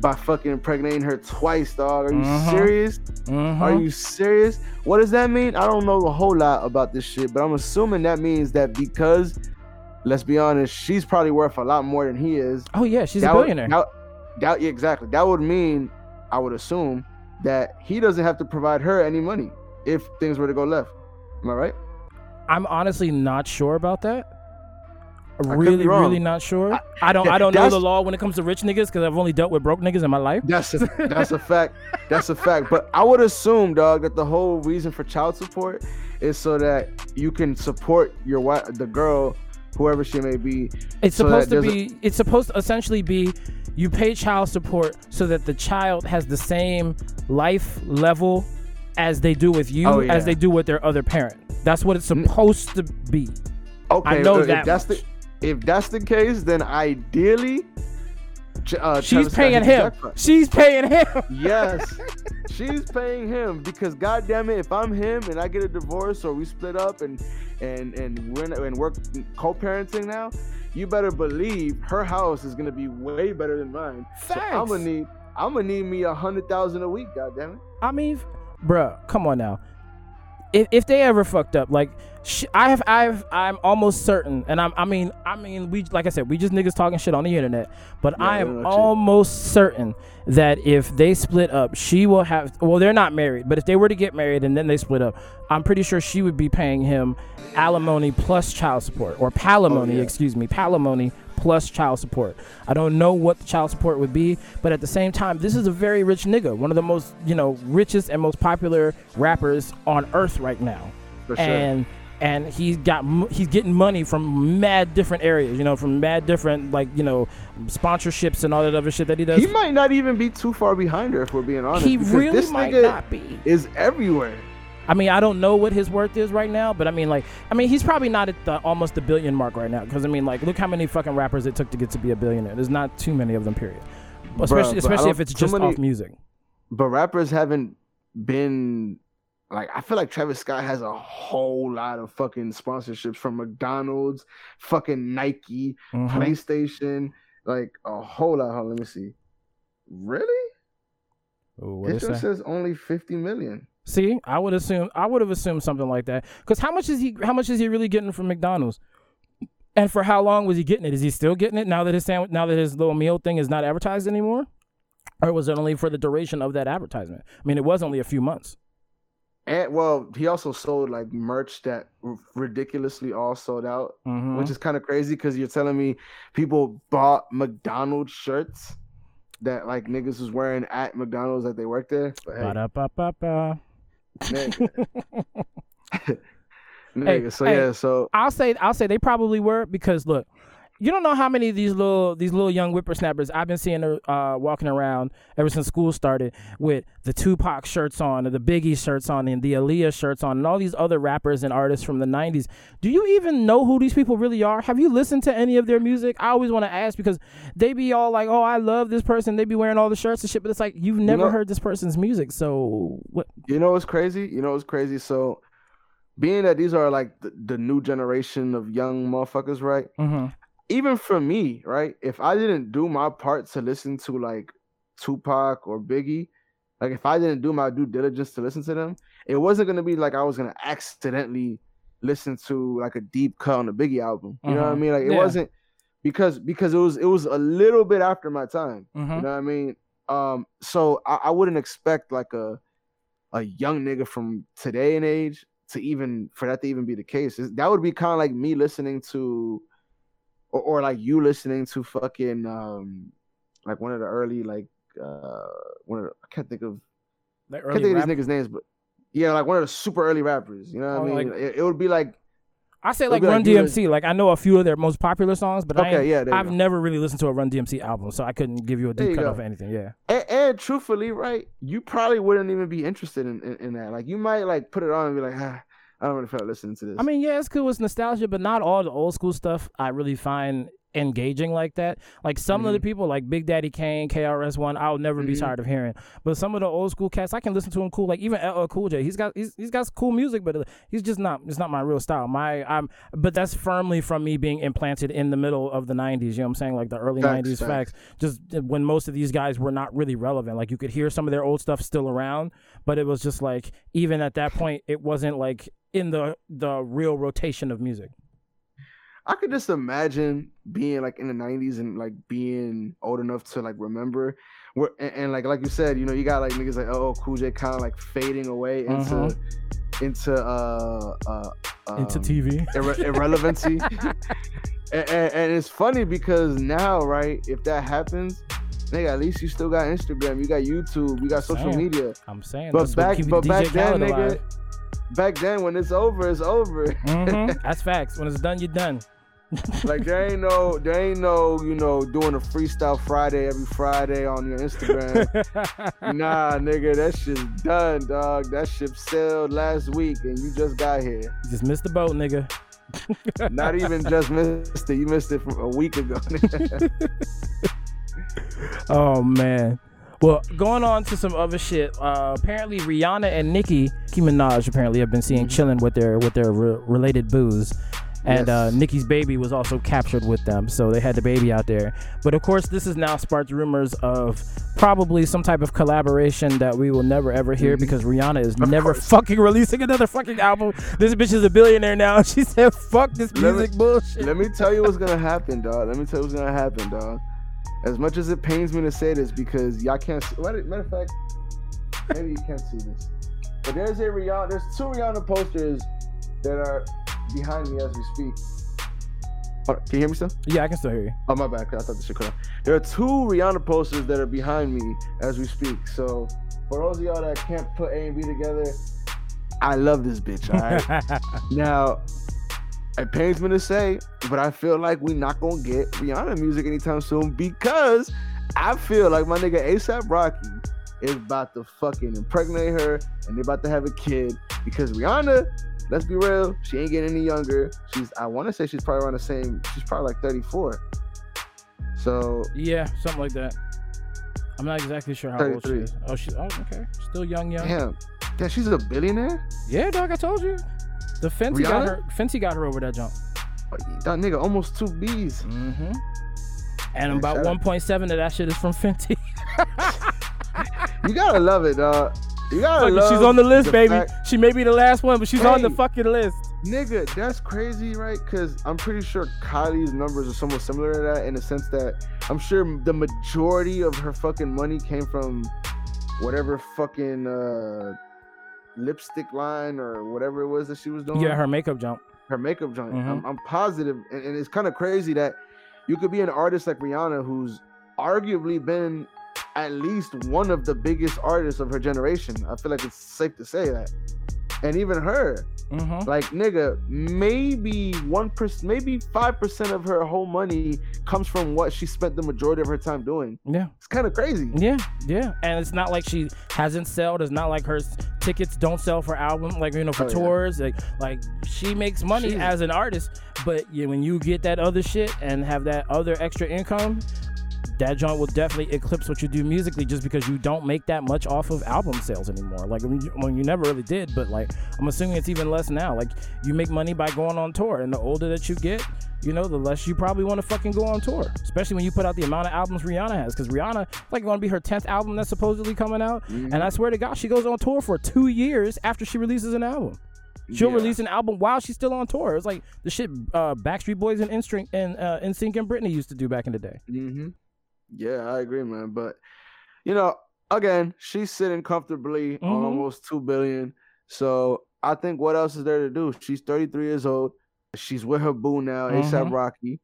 C: by fucking impregnating her twice, dog. Are you
B: Mhm.
C: serious?
B: mhm.
C: Are you serious? What does that mean? I don't know a whole lot about this shit, but I'm assuming that means that because, let's be honest, she's probably worth a lot more than he is.
B: Oh yeah, she's a
C: That would-
B: billionaire.
C: that- that- yeah, exactly. That would mean, I would assume, that he doesn't have to provide her any money if things were to go left. Am I right?
B: I'm honestly not sure about that. Really, really not sure. I don't. I don't know the law when it comes to rich niggas because I've only dealt with broke niggas in my life.
C: That's a *laughs* that's a fact. That's a fact. But I would assume, dog, that the whole reason for child support is so that you can support your wife, the girl, whoever she may be.
B: It's
C: so
B: supposed to be. It's supposed to essentially be. You pay child support so that the child has the same life level as they do with you,
C: Oh, yeah.
B: as they do with their other parent. That's what it's supposed to be.
C: Okay, I
B: know
C: if
B: that
C: that's
B: much.
C: the if that's the case, then ideally, uh,
B: She's paying him. She's paying him.
C: Yes, she's paying him because goddamn it, if I'm him and I get a divorce or we split up and and and we're and we're co-parenting now, you better believe her house is gonna be way better than mine. So I'm gonna need I'm gonna need me a hundred thousand a week. Goddamn it.
B: I mean, bruh, come on now. If, if they ever fucked up, like sh- I have, I've, I'm almost certain, and I'm, I mean, I mean, we, like I said, we just niggas talking shit on the internet, but
C: Yeah,
B: I am almost certain that if they split up, she will have. Well, they're not married, but if they were to get married and then they split up, I'm pretty sure she would be paying him alimony plus child support, or palimony,
C: Oh, yeah.
B: excuse me, palimony plus child support. I don't know what the child support would be, but at the same time, this is a very rich nigga, one of the most, you know, richest and most popular rappers on earth right now.
C: For sure.
B: And and he's got he's getting money from mad different areas, you know, from mad different like, you know, sponsorships and all that other shit that he does.
C: he might not even be too far behind her if we're being honest.
B: He really
C: this
B: might
C: nigga
B: not be.
C: is everywhere.
B: I mean, I don't know what his worth is right now, but I mean, like, I mean, he's probably not at the almost the billion mark right now. Because I mean, like, look how many fucking rappers it took to get to be a billionaire. There's not too many of them, period. Especially, especially if it's just
C: somebody-
B: off music.
C: But rappers haven't been like I feel like Travis Scott has a whole lot of fucking sponsorships from McDonald's, fucking Nike,
B: Mhm.
C: PlayStation, like a whole lot. Hold on, let me see. Really?
B: Ooh, what
C: This one says only 50 million.
B: See, I would assume I would have assumed something like that. Because how much is he? How much is he really getting from McDonald's? And for how long was he getting it? Is he still getting it now that his sandwich, now that his little meal thing is not advertised anymore? Or was it only for the duration of that advertisement? I mean, it was only a few months.
C: And well, he also sold like merch that r- ridiculously all sold out,
B: Mhm.
C: which is kind of crazy because you're telling me people bought McDonald's shirts that like niggas was wearing at McDonald's that they worked there. But hey,
B: Ba-da-ba-ba-ba.
C: nigga. *laughs*
B: Hey,
C: so
B: hey.
C: yeah, so
B: I'll say I'll say they probably were because look, you don't know how many of these little these little young whippersnappers I've been seeing uh, walking around ever since school started with the Tupac shirts on and the Biggie shirts on and the Aaliyah shirts on and all these other rappers and artists from the 90s. Do you even know who these people really are? Have you listened to any of their music? I always want to ask because they be all like, "Oh, I love this person." They be wearing all the shirts and shit, but it's like you've never
C: know-
B: heard this person's music. So what?
C: you know what's crazy? You know what's crazy? So being that these are like the, the new generation of young motherfuckers, right?
B: hmm
C: even for me, right? If I didn't do my part to listen to like Tupac or Biggie, like if I didn't do my due diligence to listen to them, it wasn't gonna be like I was gonna accidentally listen to like a deep cut on the Biggie album. You know what I
B: Mhm.
C: mean? Like it
B: Yeah.
C: wasn't because because it was it was a little bit after my time.
B: hmm
C: You know what I mean? Um, so I, I wouldn't expect like a a young nigga from today and age to even for that to even be the case. That would be kind of like me listening to, or, or like you listening to fucking um, like one of the early like uh one of the, I can't think of I can't think
B: rap-
C: of these niggas names, but yeah, like one of the super early rappers. You know what
B: Oh,
C: I mean?
B: like-
C: it, it would be like
B: I say like
C: be like
B: Run DMC. Like I know a few of their most popular songs, but I
C: okay,
B: ain't,
C: yeah,
B: I've
C: go.
B: never really listened to a Run DMC album, so I couldn't give you a deep
C: you
B: cut
C: go.
B: off anything. Yeah.
C: And, and truthfully, right, you probably wouldn't even be interested in, in, in that. Like you might like put it on and be like, ah, I don't really feel like listening to this.
B: I mean, yeah, it's cool. It's nostalgia, but not all the old school stuff I really find engaging like that. Like some of the people, like Big Daddy Kane, KRS One, I'll never be
C: Mhm.
B: tired of hearing. But some of the old school cats, I can listen to him cool. Like even LL Cool J, he's got he's, he's got cool music, but he's just not it's not my real style. My I'm but that's firmly from me being implanted in the middle of the '90s. You know what I'm saying? Like the early
C: Facts,
B: '90s
C: facts.
B: facts. Just uh, when most of these guys were not really relevant. Like you could hear some of their old stuff still around, but it was just like even at that point, it wasn't like in the the real rotation of music.
C: I could just imagine being like in the '90s and like being old enough to like remember. Where, and, and like like you said, you know, you got like niggas like oh Cool J kind of like fading away into
B: Mhm.
C: into uh uh
B: Into
C: um,
B: TV.
C: irre- irrelevancy. *laughs* and, and, and it's funny because now, right, if that happens, nigga, at least you still got Instagram, you got YouTube, you got social media.
B: I'm saying.
C: But back, but
B: DJ
C: back then,
B: Khaled
C: nigga,
B: alive.
C: Back then when it's over, it's over. *laughs*
B: Mhm. That's facts. When it's done, you're done. *laughs*
C: like there ain't no, there ain't no, you know, doing a freestyle Friday every Friday on your Instagram. *laughs* nah, nigga, that shit's done, dog. That ship sailed last week, and you just got here.
B: You Just missed the boat, nigga.
C: Not even just missed it. You missed it from a week ago.
B: Oh man. Well, going on to some other shit. Uh, apparently, Rihanna and Nicki, Nicki Minaj, apparently have been seen chilling with their with their re- related booze. And uh,
C: Yes.
B: Nicki's baby was also captured with them, so they had the baby out there. But of course, this has now sparked rumors of probably some type of collaboration that we will never ever hear because Rihanna is never
C: course.
B: fucking releasing another fucking album. This bitch is a billionaire now. *laughs* She said, "Fuck this
C: Let me-
B: music bullshit."
C: Let me tell you what's gonna happen, dog. Let me tell you what's gonna happen, dog. As much as it pains me to say this, because y'all can't. See, matter, matter of fact, maybe you can't see this, but there's a Rihanna. There's two Rihanna posters that are behind me as we speak. Oh, can you hear me still?
B: yeah, I can still hear you.
C: Oh my bad, I thought this should cut off. There are two Rihanna posters that are behind me as we speak. So for those of y'all that can't put A and B together, I love this bitch. All right. *laughs* Now, it pains me to say, but I feel like we're not gonna get Rihanna music anytime soon because I feel like my nigga ASAP Rocky is about to fucking impregnate her and they're about to have a kid because Rihanna, let's be real, she ain't getting any younger. She's I want to say she's probably around the same. She's probably like 34. So
B: Yeah, something like that. I'm not exactly sure how old she is. Oh, she. Oh, okay. Still young, young.
C: damn, damn, she's a billionaire.
B: Yeah, dog. I told you. The Fenty got
C: Rihanna?
B: her. Fenty got her over that jump.
C: That nigga almost two B's.
B: Mm-hmm. And
C: Yeah,
B: about
C: shout out.
B: 1.7 of that shit is from Fenty. *laughs*
C: You gotta love it, dog. You gotta
B: Fuck it,
C: love.
B: she's on the list,
C: the
B: baby.
C: fact-
B: she may be the last one, but she's on the fucking list.
C: Nigga, that's crazy, right? Because I'm pretty sure Kylie's numbers are somewhat similar to that in the sense that I'm sure the majority of her fucking money came from whatever fucking uh, lipstick line or whatever it was that she was doing.
B: Yeah, her makeup jump.
C: her makeup joint.
B: Mhm.
C: I'm, I'm positive, and, and it's kind of crazy that you could be an artist like Rihanna, who's arguably been at least one of the biggest artists of her generation. I feel like it's safe to say that. And even her,
B: Mm-hmm.
C: like nigga, maybe one percent, maybe five percent of her whole money comes from what she spent the majority of her time doing.
B: Yeah,
C: It's kind of crazy.
B: yeah, yeah. And it's not like she hasn't sold. It's not like her tickets don't sell for album, like you know, for
C: Oh, yeah.
B: tours. Like, like she makes money
C: She's-
B: as an artist. But yeah, when you get that other shit and have that other extra income, that joint will definitely eclipse what you do musically just because you don't make that much off of album sales anymore. Like, when you, well, you never really did, but like, I'm assuming it's even less now. Like, you make money by going on tour, and the older that you get, you know, the less you probably want to fucking go on tour. Especially when you put out the amount of albums Rihanna has, because Rihanna, like, going to be her 10th album that's supposedly coming out.
C: Mhm.
B: And I swear to God, she goes on tour for two years after she releases an album. She'll
C: Yeah.
B: release an album while she's still on tour. It's like the shit uh, Backstreet Boys and NSYNC and uh, and Britney used to do back in the day.
C: hmm Yeah, I agree, man. But you know, again, she's sitting comfortably on
B: Mhm.
C: almost two billion. So I think what else is there to do? She's 33 years old. She's with her boo now, ASAP
B: Mhm.
C: Rocky.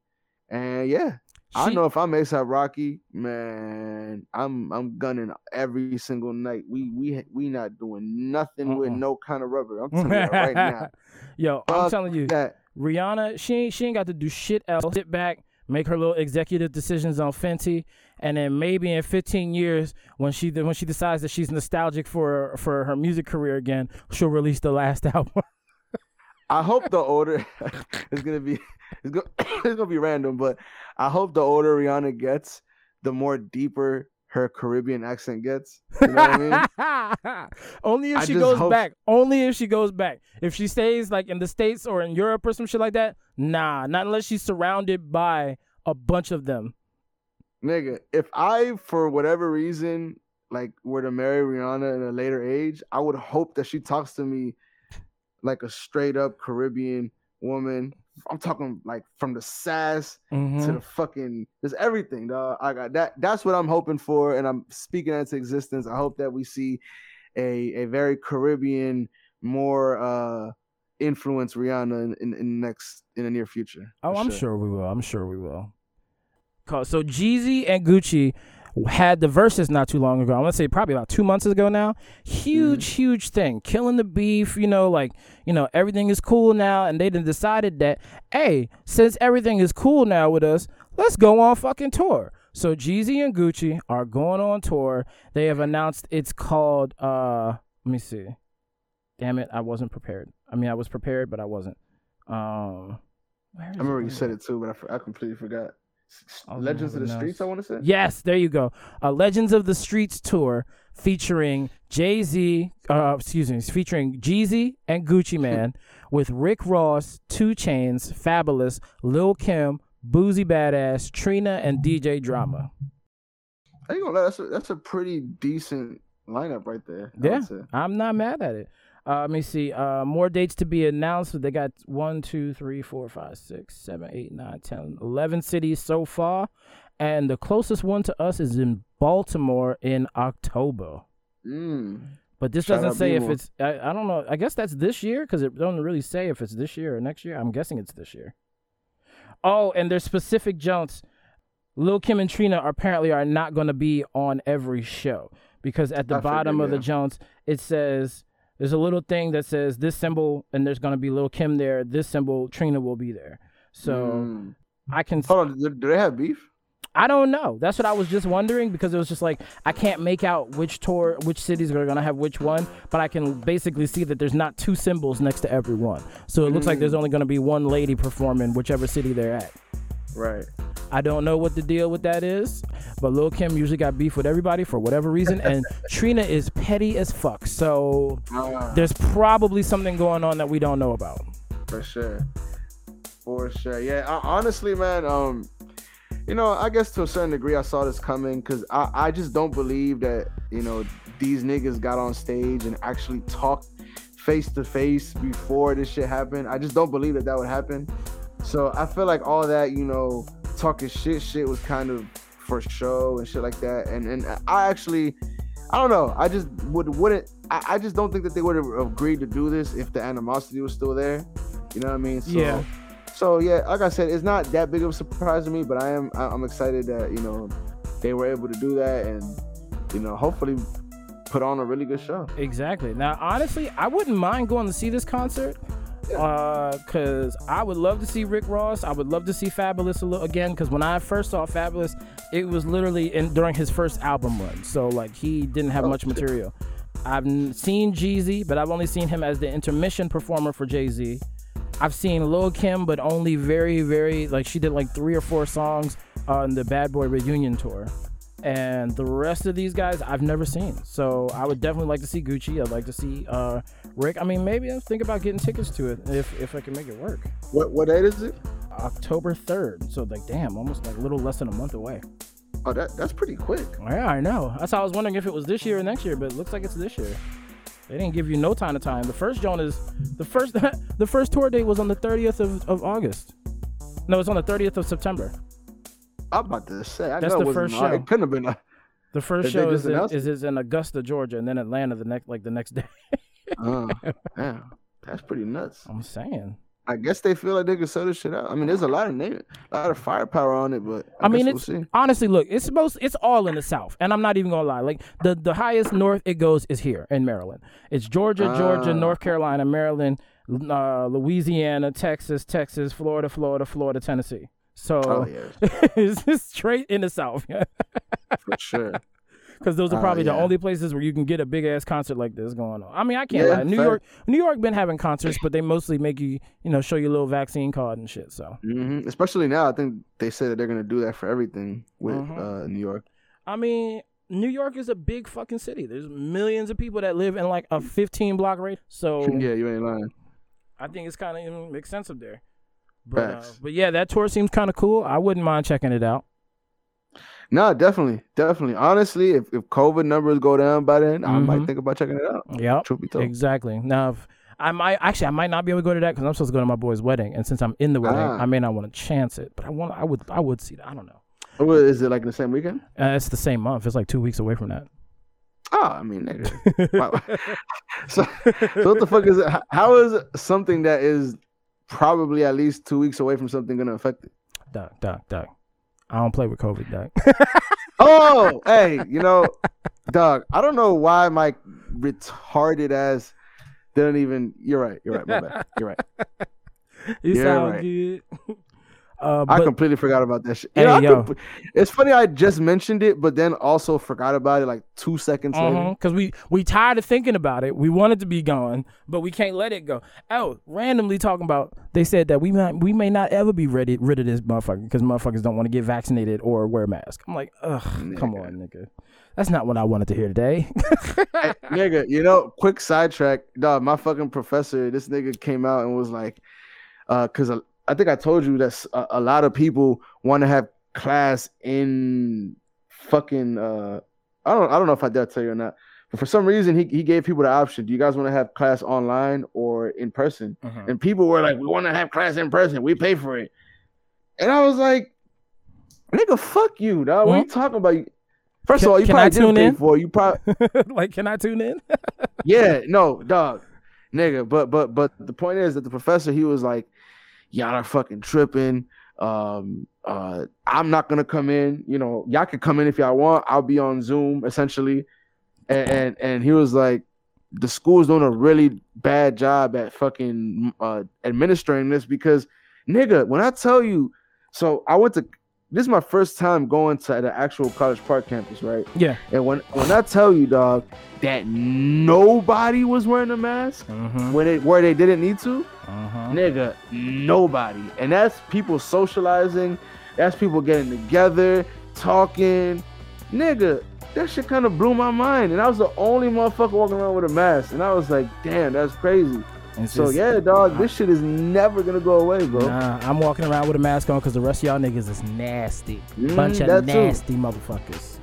C: And yeah, I
B: She-
C: know if I'm ASAP Rocky, man, I'm I'm gunning every single night. We we we not doing nothing with no kind of rubber. I'm telling you right now. *laughs*
B: Yo, I'm telling you,
C: That
B: Rihanna, she ain't she ain't got to do shit else. Sit back, make her little executive decisions on Fenty, and then maybe in 15 years, when she when she decides that she's nostalgic for for her music career again, she'll release the last *laughs* album.
C: I hope the order *laughs* it's gonna be it's gonna, *coughs* it's gonna be random, but I hope the older Rihanna gets, the more deeper her Caribbean accent gets. *laughs* You know what I mean?
B: Only if
C: I
B: she goes
C: hope-
B: back. Only if she goes back. If she stays like in the states or in Europe or some shit like that, nah. Not unless she's surrounded by a bunch of them.
C: Nigga, if I for whatever reason like were to marry Rihanna at a later age, I would hope that she talks to me like a straight up Caribbean woman. I'm talking like from the sass
B: Mhm.
C: to the fucking there's everything, dog. I got that. That's what I'm hoping for, and I'm speaking that into existence. I hope that we see a a very Caribbean, more uh influence Rihanna in, in, in the next in the near future.
B: Oh, I'm sure we will. I'm sure we will. So Jeezy and Gucci had the verses not too long ago. I want to say probably about two months ago now. Huge, huge thing. Killing the beef, you know, like, you know, everything is cool now. And they then decided that, hey, since everything is cool now with us, let's go on fucking tour. So Jeezy and Gucci are going on tour. They have announced it's called uh let me see. Damn it, I wasn't prepared. I mean I was prepared, but I wasn't. Um where is
C: I remember you said it too, but I, I completely forgot. Legends of the
B: it
C: Streets. I want to say.
B: Yes, there you go. A Legends of the Streets tour featuring Jay Z, uh, excuse me, featuring Jeezy and Gucci *laughs* Man with Rick Ross, 2 Chainz, Fabolous, Lil Kim, Boosie Badazz, Trina, and DJ Drama.
C: I ain't gonna lie, that's a, that's a pretty decent lineup right there. I
B: Yeah. I'm not mad at it. Uh, let me see. Uh, more dates to be announced. They got one, two, three, four, five, six, seven, eight, nine, ten, eleven cities so far, and the closest one to us is in Baltimore in October.
C: Mm.
B: But this
C: Shout
B: doesn't say if it's. I, I don't know. I guess that's this year because it doesn't really say if it's this year or next year. I'm guessing it's this year. Oh, and there's specific jumps. Lil Kim and Trina apparently are not going to be on every show because at the
C: I figured,
B: bottom of the Jones it says there's a little thing that says this symbol and there's going to be little Kim there. This symbol Trina will be there. So
C: Mm.
B: I can.
C: hold on, do, do they have beef?
B: I don't know. That's what I was just wondering because it was just like I can't make out which tour, which cities are gonna have which one, but I can basically see that there's not two symbols next to every one. So it looks like there's only gonna be one lady performing whichever city they're at.
C: Right.
B: I don't know what the deal with that is, but Lil Kim usually got beef with everybody for whatever reason, and *laughs* Trina is petty as fuck. So
C: Ah,
B: there's probably something going on that we don't know about.
C: for sure. For sure. Yeah. I, honestly, man. Um, you know, I guess to a certain degree, I saw this coming because I, I just don't believe that you know these niggas got on stage and actually talked face to face before this shit happened. I just don't believe that that would happen. So I feel like all that, you know, talking shit, shit was kind of for show and shit like that. And and I actually, I don't know. I just would wouldn't. I, I just don't think that they would have agreed to do this if the animosity was still there. You know what I mean? So,
B: Yeah.
C: So yeah, like I said, it's not that big of a surprise to me, but I am I'm excited that you know they were able to do that and you know hopefully put on a really good show.
B: Exactly. Now, honestly, I wouldn't mind going to see this concert. Uh, cause I would love to see Rick Ross. I would love to see Fabolous a little again. Cause when I first saw Fabolous, it was literally in during his first album run. So like he didn't have
C: Oh,
B: much
C: shit.
B: material. I've seen Jeezy, but I've only seen him as the intermission performer for Jay Z. I've seen Lil Kim, but only very, very like she did like three or four songs on the Bad Boy reunion tour. And the rest of these guys I've never seen. So I would definitely like to see Gucci. I'd like to see uh, Rick. I mean, maybe I'll think about getting tickets to it if if I can make it work.
C: What what date is it?
B: October third. So like, damn, almost like a little less than a month away.
C: Oh, that that's pretty quick.
B: Yeah, I know. That's how I was wondering if it was this year or next year, but it looks like it's this year. They didn't give you no time to time. The first Joan is the first *laughs* the first tour date was on the 30th of, of August. No, it's on the 30th of September.
C: I'm about to say. I
B: That's the
C: it
B: first show.
C: It couldn't have been. A,
B: The first show is in, is, is in Augusta, Georgia, and then Atlanta the next like the next day. *laughs*
C: uh, *laughs* damn, that's pretty nuts.
B: I'm saying.
C: I guess they feel like they could sell this shit out. I mean, there's a lot of name, a lot of firepower on it, but I,
B: I mean, it's
C: we'll see.
B: honestly look, it's most it's all in the South, and I'm not even gonna lie. Like the the highest north it goes is here in Maryland. It's Georgia, Georgia,
C: Ah.
B: North Carolina, Maryland, uh, Louisiana, Texas, Texas, Florida, Florida, Florida, Tennessee. So
C: Oh yeah, *laughs*
B: it's straight in the South, *laughs*
C: for sure.
B: Because those are
C: Oh,
B: probably the
C: yeah.
B: only places where you can get a big ass concert like this going on. I mean, I can't
C: Yeah,
B: lie. New
C: fact.
B: York, New York been having concerts, but they mostly make you, you know, show you a little vaccine card and shit. So
C: hmm Especially now, I think they said that they're gonna do that for everything with
B: Mhm.
C: uh, New York.
B: I mean, New York is a big fucking city. There's millions of people that live in like a 15 block radius. So *laughs*
C: yeah, you ain't lying.
B: I think it's kind of makes sense up there. But uh, but yeah, that tour seems kind of cool. I wouldn't mind checking it out.
C: No, definitely, definitely. Honestly, if, if COVID numbers go down by then, I might
B: Mhm.
C: think about checking it out.
B: Yep,
C: Truth be told.
B: exactly. Now, if, I might actually I might not be able to go to that because I'm supposed to go to my boy's wedding, and since I'm in the wedding,
C: Ah.
B: I may not want to chance it. But I want I would I would see that. I don't know.
C: What is it like in the same weekend?
B: Uh, it's the same month. It's like two weeks away from that.
C: Oh, I mean, nigga. *laughs* *laughs* So, so what the fuck is it? How- How is something that is probably at least two weeks away from something gonna affect it?
B: Doc, doc, doc. I don't play with COVID, doc. *laughs*
C: Oh, hey, you know, dog. I don't know why my retarded ass didn't even. You're right. You're right. My bad. You're right. *laughs*
B: You
C: Yeah,
B: sound
C: right.
B: good. *laughs* Uh,
C: I completely forgot about that shit.
B: Hey,
C: know,
B: yo.
C: it's funny I just mentioned it, but then also forgot about it like two seconds later.
B: Because we we tired of thinking about it. We want it to be gone, but we can't let it go. Oh, randomly talking about, they said that we might we may not ever be ready rid of this motherfucker because motherfuckers don't want to get vaccinated or wear masks. I'm like, ugh, come on, nigga. That's not what I wanted to hear today.
C: Hey, nigga, you know, quick sidetrack, dog. My fucking professor, this nigga came out and was like, uh, cause I, think I told you that a, a lot of people want to have class in fucking uh, I don't I don't know if I dare tell you or not, but for some reason he he gave people the option. Do you guys want to have class online or in person? And people were like, we want to have class in person. We pay for it. And I was like, nigga, fuck you, dog. What are you talking about? First
B: Can-
C: of all, you probably didn't
B: tune
C: pay
B: in?
C: for it. You probably *laughs*
B: like, can I tune in? *laughs*
C: yeah, no, dog, nigga. But but but the point is that the professor he was like, y'all are fucking tripping. Um, uh, I'm not gonna come in. You know, y'all can come in if y'all want. I'll be on Zoom essentially, and and, and he was like, the school's doing a really bad job at fucking uh, administering this because, nigga, when I tell you, so I went to. This is my first time going to the actual College Park campus, right?
B: Yeah.
C: And when when I tell you, dog, that nobody was wearing a mask
B: Mm-hmm.
C: when it where they didn't need to,
B: Uh-huh.
C: nigga, nobody. And that's people socializing. That's people getting together, talking. Nigga, that shit kind of blew my mind. And I was the only motherfucker walking around with a mask. And I was like, damn, that's crazy.
B: It's
C: So
B: just-
C: yeah, dog, this shit is never gonna go away, bro.
B: Nah, I'm walking around with a mask on because the rest of y'all niggas is nasty.
C: Mm,
B: Bunch of
C: that too.
B: nasty motherfuckers.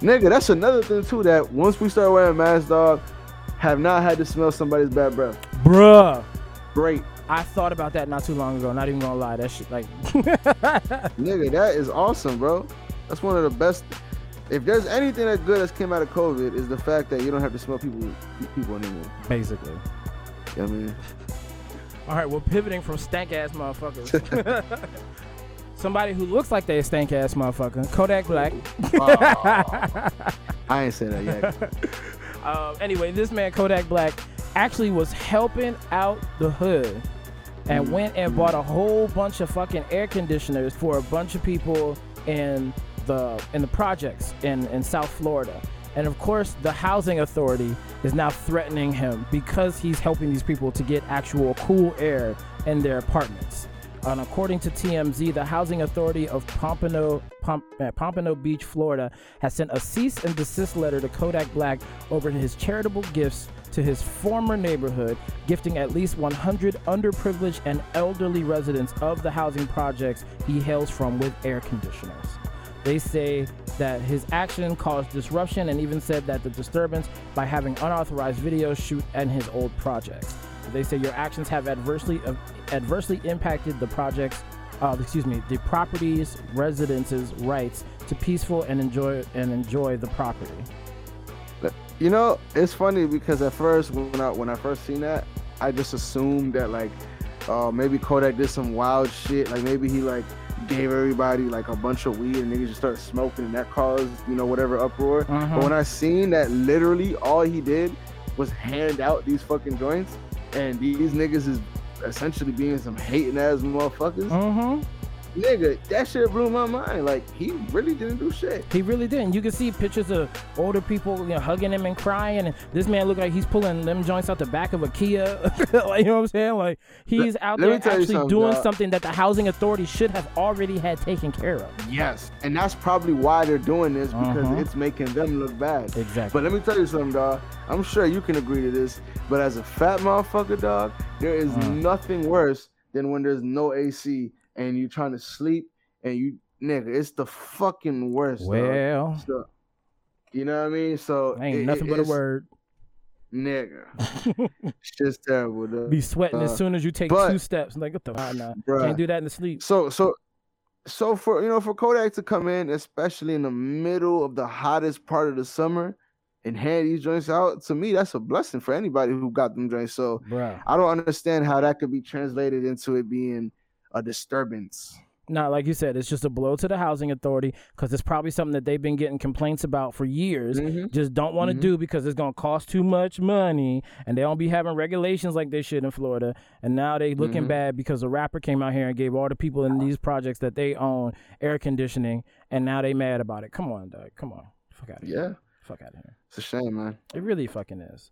C: Nigga, that's another thing too. That once we start wearing masks, dog, have not had to smell somebody's bad breath.
B: Bruh.
C: Great.
B: I thought about that not too long ago. Not even gonna lie. That shit, like, *laughs*
C: Nigga, that is awesome, bro. That's one of the best. If there's anything that good that's came out of COVID, is the fact that you don't have to smell people people anymore.
B: basically.
C: You know what I mean?
B: All right, we're pivoting from stank ass motherfuckers. *laughs* Somebody who looks like they a stank ass motherfucker. Kodak Black.
C: I ain't say that yet. *laughs*
B: Uh, anyway, this man Kodak Black actually was helping out the hood and went and bought a whole bunch of fucking air conditioners for a bunch of people in the in the projects in in South Florida. And of course, the housing authority is now threatening him because he's helping these people to get actual cool air in their apartments. And according to TMZ, the housing authority of Pompano, Pomp, uh, Pompano Beach, Florida, has sent a cease and desist letter to Kodak Black over his charitable gifts to his former neighborhood, gifting at least 100 underprivileged and elderly residents of the housing projects he hails from with air conditioners. They say that his action caused disruption and even said that the disturbance by having unauthorized videos shoot and his old projects. They say your actions have adversely uh, adversely impacted the projects, uh, excuse me, the property's residences' rights to peaceful and enjoy and enjoy the property.
C: You know, it's funny because at first when I when I first seen that, I just assumed that like, uh, maybe Kodak did some wild shit. Like maybe he like gave everybody like a bunch of weed and niggas just started smoking and that caused you know whatever uproar.
B: Mhm.
C: But when I seen that literally all he did was hand out these fucking joints, and these niggas is essentially being some hating ass motherfuckers.
B: Mm-hmm.
C: Nigga, that shit blew my mind. Like he really didn't do shit.
B: He really didn't. You can see pictures of older people, you know, hugging him and crying, and this man looked like he's pulling them joints out the back of a Kia. *laughs* like, you know what I'm saying? Like he's out
C: let
B: there actually
C: something,
B: doing
C: dog.
B: something that the housing authority should have already had taken care of.
C: Yes, and that's probably why they're doing this because
B: Uh-huh.
C: it's making them look bad.
B: Exactly.
C: But let me tell you something, dog. I'm sure you can agree to this. But as a fat motherfucker, dog, there is
B: Uh.
C: nothing worse than when there's no AC and you're trying to sleep and you, nigga, it's the fucking worst.
B: well,
C: So, you know what I mean? So
B: ain't
C: it-
B: nothing
C: it-
B: but a word.
C: nigga. *laughs* it's just terrible, dog.
B: Be sweating
C: Uh,
B: as soon as you take
C: but-
B: two steps. Like, what the fuck? Nah,
C: Bruh.
B: can't do that in the sleep.
C: So so so for you know for Kodak to come in, especially in the middle of the hottest part of the summer, and hand these joints out, to me that's a blessing for anybody who got them joints. So
B: Bruh.
C: I don't understand how that could be translated into it being a disturbance.
B: Not like you said, it's just a blow to the housing authority because it's probably something that they've been getting complaints about for years.
C: Mhm.
B: Just don't want to
C: Mhm.
B: do because it's gonna cost too much money, and they don't be having regulations like they should in Florida. And now they looking
C: Mhm.
B: bad because a rapper came out here and gave all the people in these projects that they own air conditioning, and now they mad about it. Come on, dog. Come on, fuck out of here.
C: Yeah,
B: Fuck out of here.
C: it's a shame, man.
B: It really fucking is.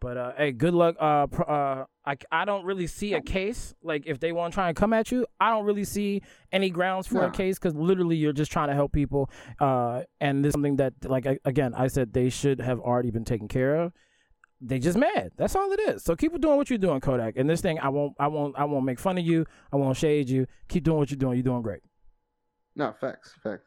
B: But uh, hey, good luck. Uh, pr- uh, I I don't really see a case. Like if they want to try and come at you, I don't really see any grounds for a case because literally you're just trying to help people. Uh, and this is something that like I, again I said they should have already been taken care of. They just mad. That's all it is. So keep doing what you're doing, Kodak. And this thing, I won't, I won't, I won't make fun of you. I won't shade you. Keep doing what you're doing. You're doing great.
C: No, facts, facts.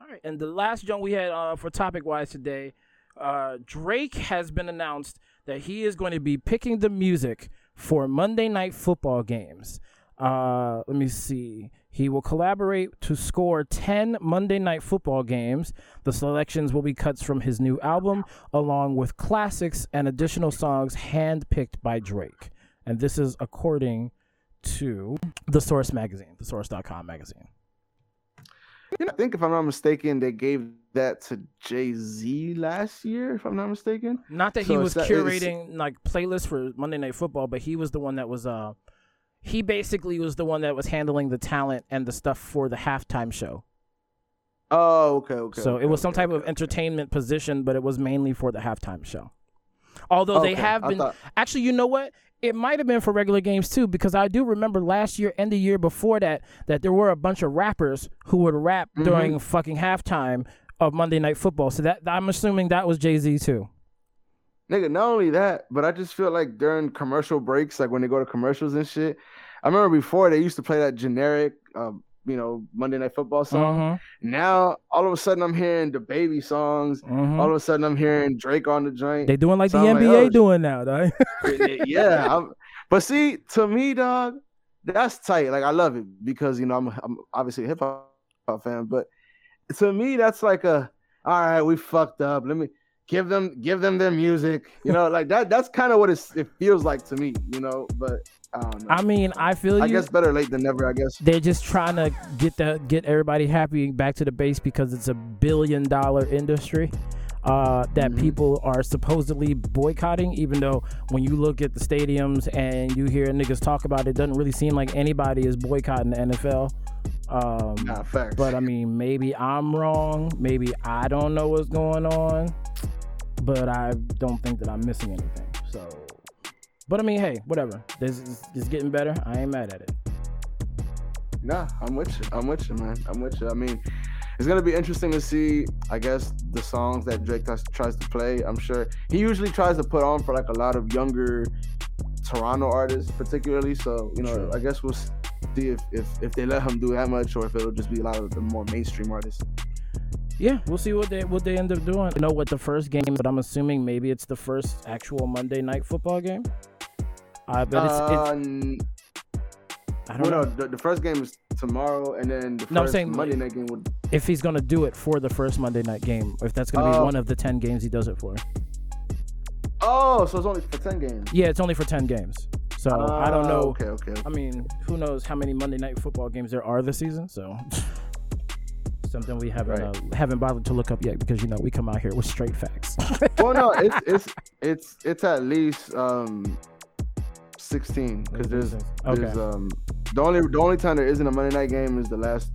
B: All right, and the last jump we had uh, for topic wise today, uh, Drake has been announced that he is going to be picking the music for Monday Night Football games. Uh, let me see. He will collaborate to score 10 Monday Night Football games. The selections will be cuts from his new album, along with classics and additional songs handpicked by Drake. And this is according to The Source magazine, the source.com magazine.
C: I think if I'm not mistaken, they gave that to Jay Z last year. If I'm not mistaken.
B: Not that he was
C: that-
B: curating like playlists for Monday Night Football, but he was the one that was uh he basically was the one that was handling the talent and the stuff for the halftime show.
C: Oh, okay, okay.
B: so
C: okay,
B: it was some
C: okay,
B: type
C: okay,
B: of entertainment position, but it was mainly for the halftime show. Although they have been
C: thought-
B: actually, you know what? It might have been for regular games too, because I do remember last year and the year before that that there were a bunch of rappers who would rap
C: Mhm.
B: during fucking halftime of Monday Night Football. So that I'm assuming that was Jay Z too.
C: Nigga, not only that, but I just feel like during commercial breaks, like when they go to commercials and shit, I remember before they used to play that generic, uh, you know, Monday Night Football song.
B: Mhm,
C: Now, all of a sudden, I'm hearing the baby songs.
B: mhm.
C: All of a sudden, I'm hearing Drake on the joint.
B: They doing like
C: So
B: the
C: I'm like,
B: NBA
C: oh,
B: doing now, though. *laughs*
C: yeah, I'm, but see, to me, dog, that's tight. Like I love it because you know I'm, I'm obviously a hip hop fan, but to me, that's like a all right, we fucked up. Let me give them give them their music. You know, like that. That's kind of what it's, it feels like to me. You know, but I don't know.
B: I mean, I feel
C: I
B: you.
C: guess better late than never. I guess.
B: They're just trying to get the get everybody happy back to the base because it's a billion dollar industry uh, that
C: Mhm.
B: people are supposedly boycotting. Even though when you look at the stadiums and you hear niggas talk about it, it doesn't really seem like anybody is boycotting the NFL. Um,
C: Nah,
B: but I mean, maybe I'm wrong. Maybe I don't know what's going on. But I don't think that I'm missing anything. So, but I mean, hey, whatever. This is it's getting better. I ain't mad at it.
C: Nah, I'm with you. I'm with you, man. I'm with you. I mean, it's gonna be interesting to see. I guess the songs that Drake tries, tries to play. I'm sure he usually tries to put on for like a lot of younger Toronto artists, particularly. So you know,
B: True.
C: I guess we'll see if, if if they let him do that much, or if it'll just be a lot of the more mainstream artists.
B: Yeah, we'll see what they what they end up doing. I know what the first game, but I'm assuming maybe it's the first actual Monday night football game. I bet it's,
C: Uh,
B: it's
C: n-
B: I don't
C: well,
B: know
C: no, the, the first game is tomorrow, and then the
B: No, I'm
C: first
B: saying-
C: Monday night game would.
B: if he's gonna do it for the first Monday night game, if that's gonna be
C: Oh.
B: one of the ten games he does it for.
C: Oh, so it's only for ten games.
B: Yeah, it's only for ten games, so I don't know.
C: Okay, okay. okay.
B: I mean, who knows how many Monday night football games there are this season? So *laughs* something we haven't
C: Right.
B: uh, haven't bothered to look up yet because you know we come out here with straight facts.
C: well, no, it's *laughs* it's it's it's at least um sixteen because there's
B: Okay.
C: there's um the only the only time there isn't a Monday night game is the last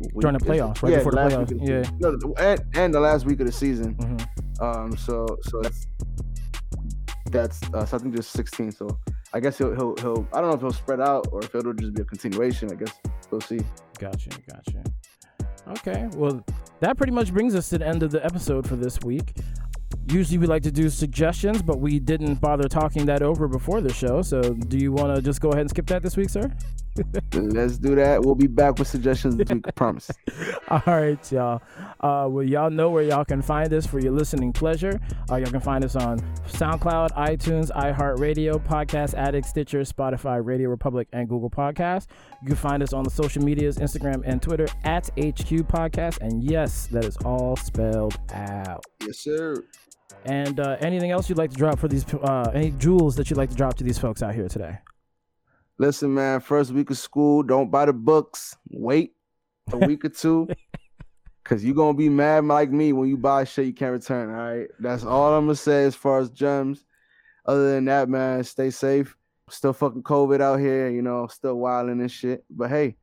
C: week.
B: During the playoffs, right
C: yeah,
B: before the
C: last
B: playoffs,
C: week the
B: yeah.
C: No, and, and the last week of the season.
B: hmm
C: Um, so so that's that's uh, so I think there's sixteen. So I guess he'll he'll he'll I don't know if he'll spread out or if it'll just be a continuation. I guess we'll see.
B: Gotcha, gotcha. Okay, well, that pretty much brings us to the end of the episode for this week. Usually we like to do suggestions, but we didn't bother talking that over before the show. So, do you want to just go ahead and skip that this week, sir?
C: Let's do that. We'll be back with suggestions this week. I promise. *laughs*
B: All right, y'all. Uh, well, y'all know where y'all can find us for your listening pleasure. Uh, y'all can find us on SoundCloud, iTunes, iHeartRadio, Podcast Addict, Stitcher, Spotify, RadioPublic, and Google Podcasts. You can find us on the social medias, Instagram and Twitter at HQ Podcast. And yes, that is all spelled out.
C: Yes, sir.
B: And uh, anything else you'd like to drop for these, uh, any jewels that you'd like to drop to these folks out here today?
C: Listen, man, first week of school, don't buy the books. Wait a *laughs* week or two. Cause you're gonna be mad like me when you buy shit you can't return. All right. That's all I'm gonna say as far as gems. Other than that, man, stay safe. Still fucking COVID out here, you know, still wilding and shit. But hey,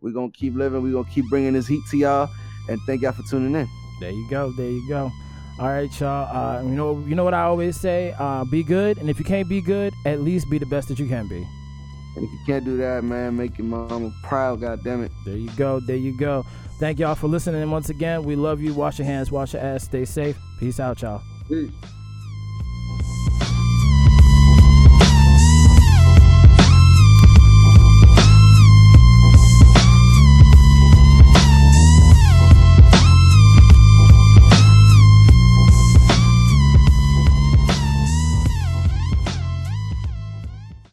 C: we're gonna keep living. We're gonna keep bringing this heat to y'all. And thank y'all for tuning in.
B: There you go. There you go. All right, y'all. Uh, you know, you know what I always say: uh, be good, and if you can't be good, at least be the best that you can be.
C: And if you can't do that, man, make your mama proud. God damn it.
B: There you go. There you go. Thank y'all for listening once again. We love you. Wash your hands, wash your ass, stay safe. Peace out, y'all.
C: Peace.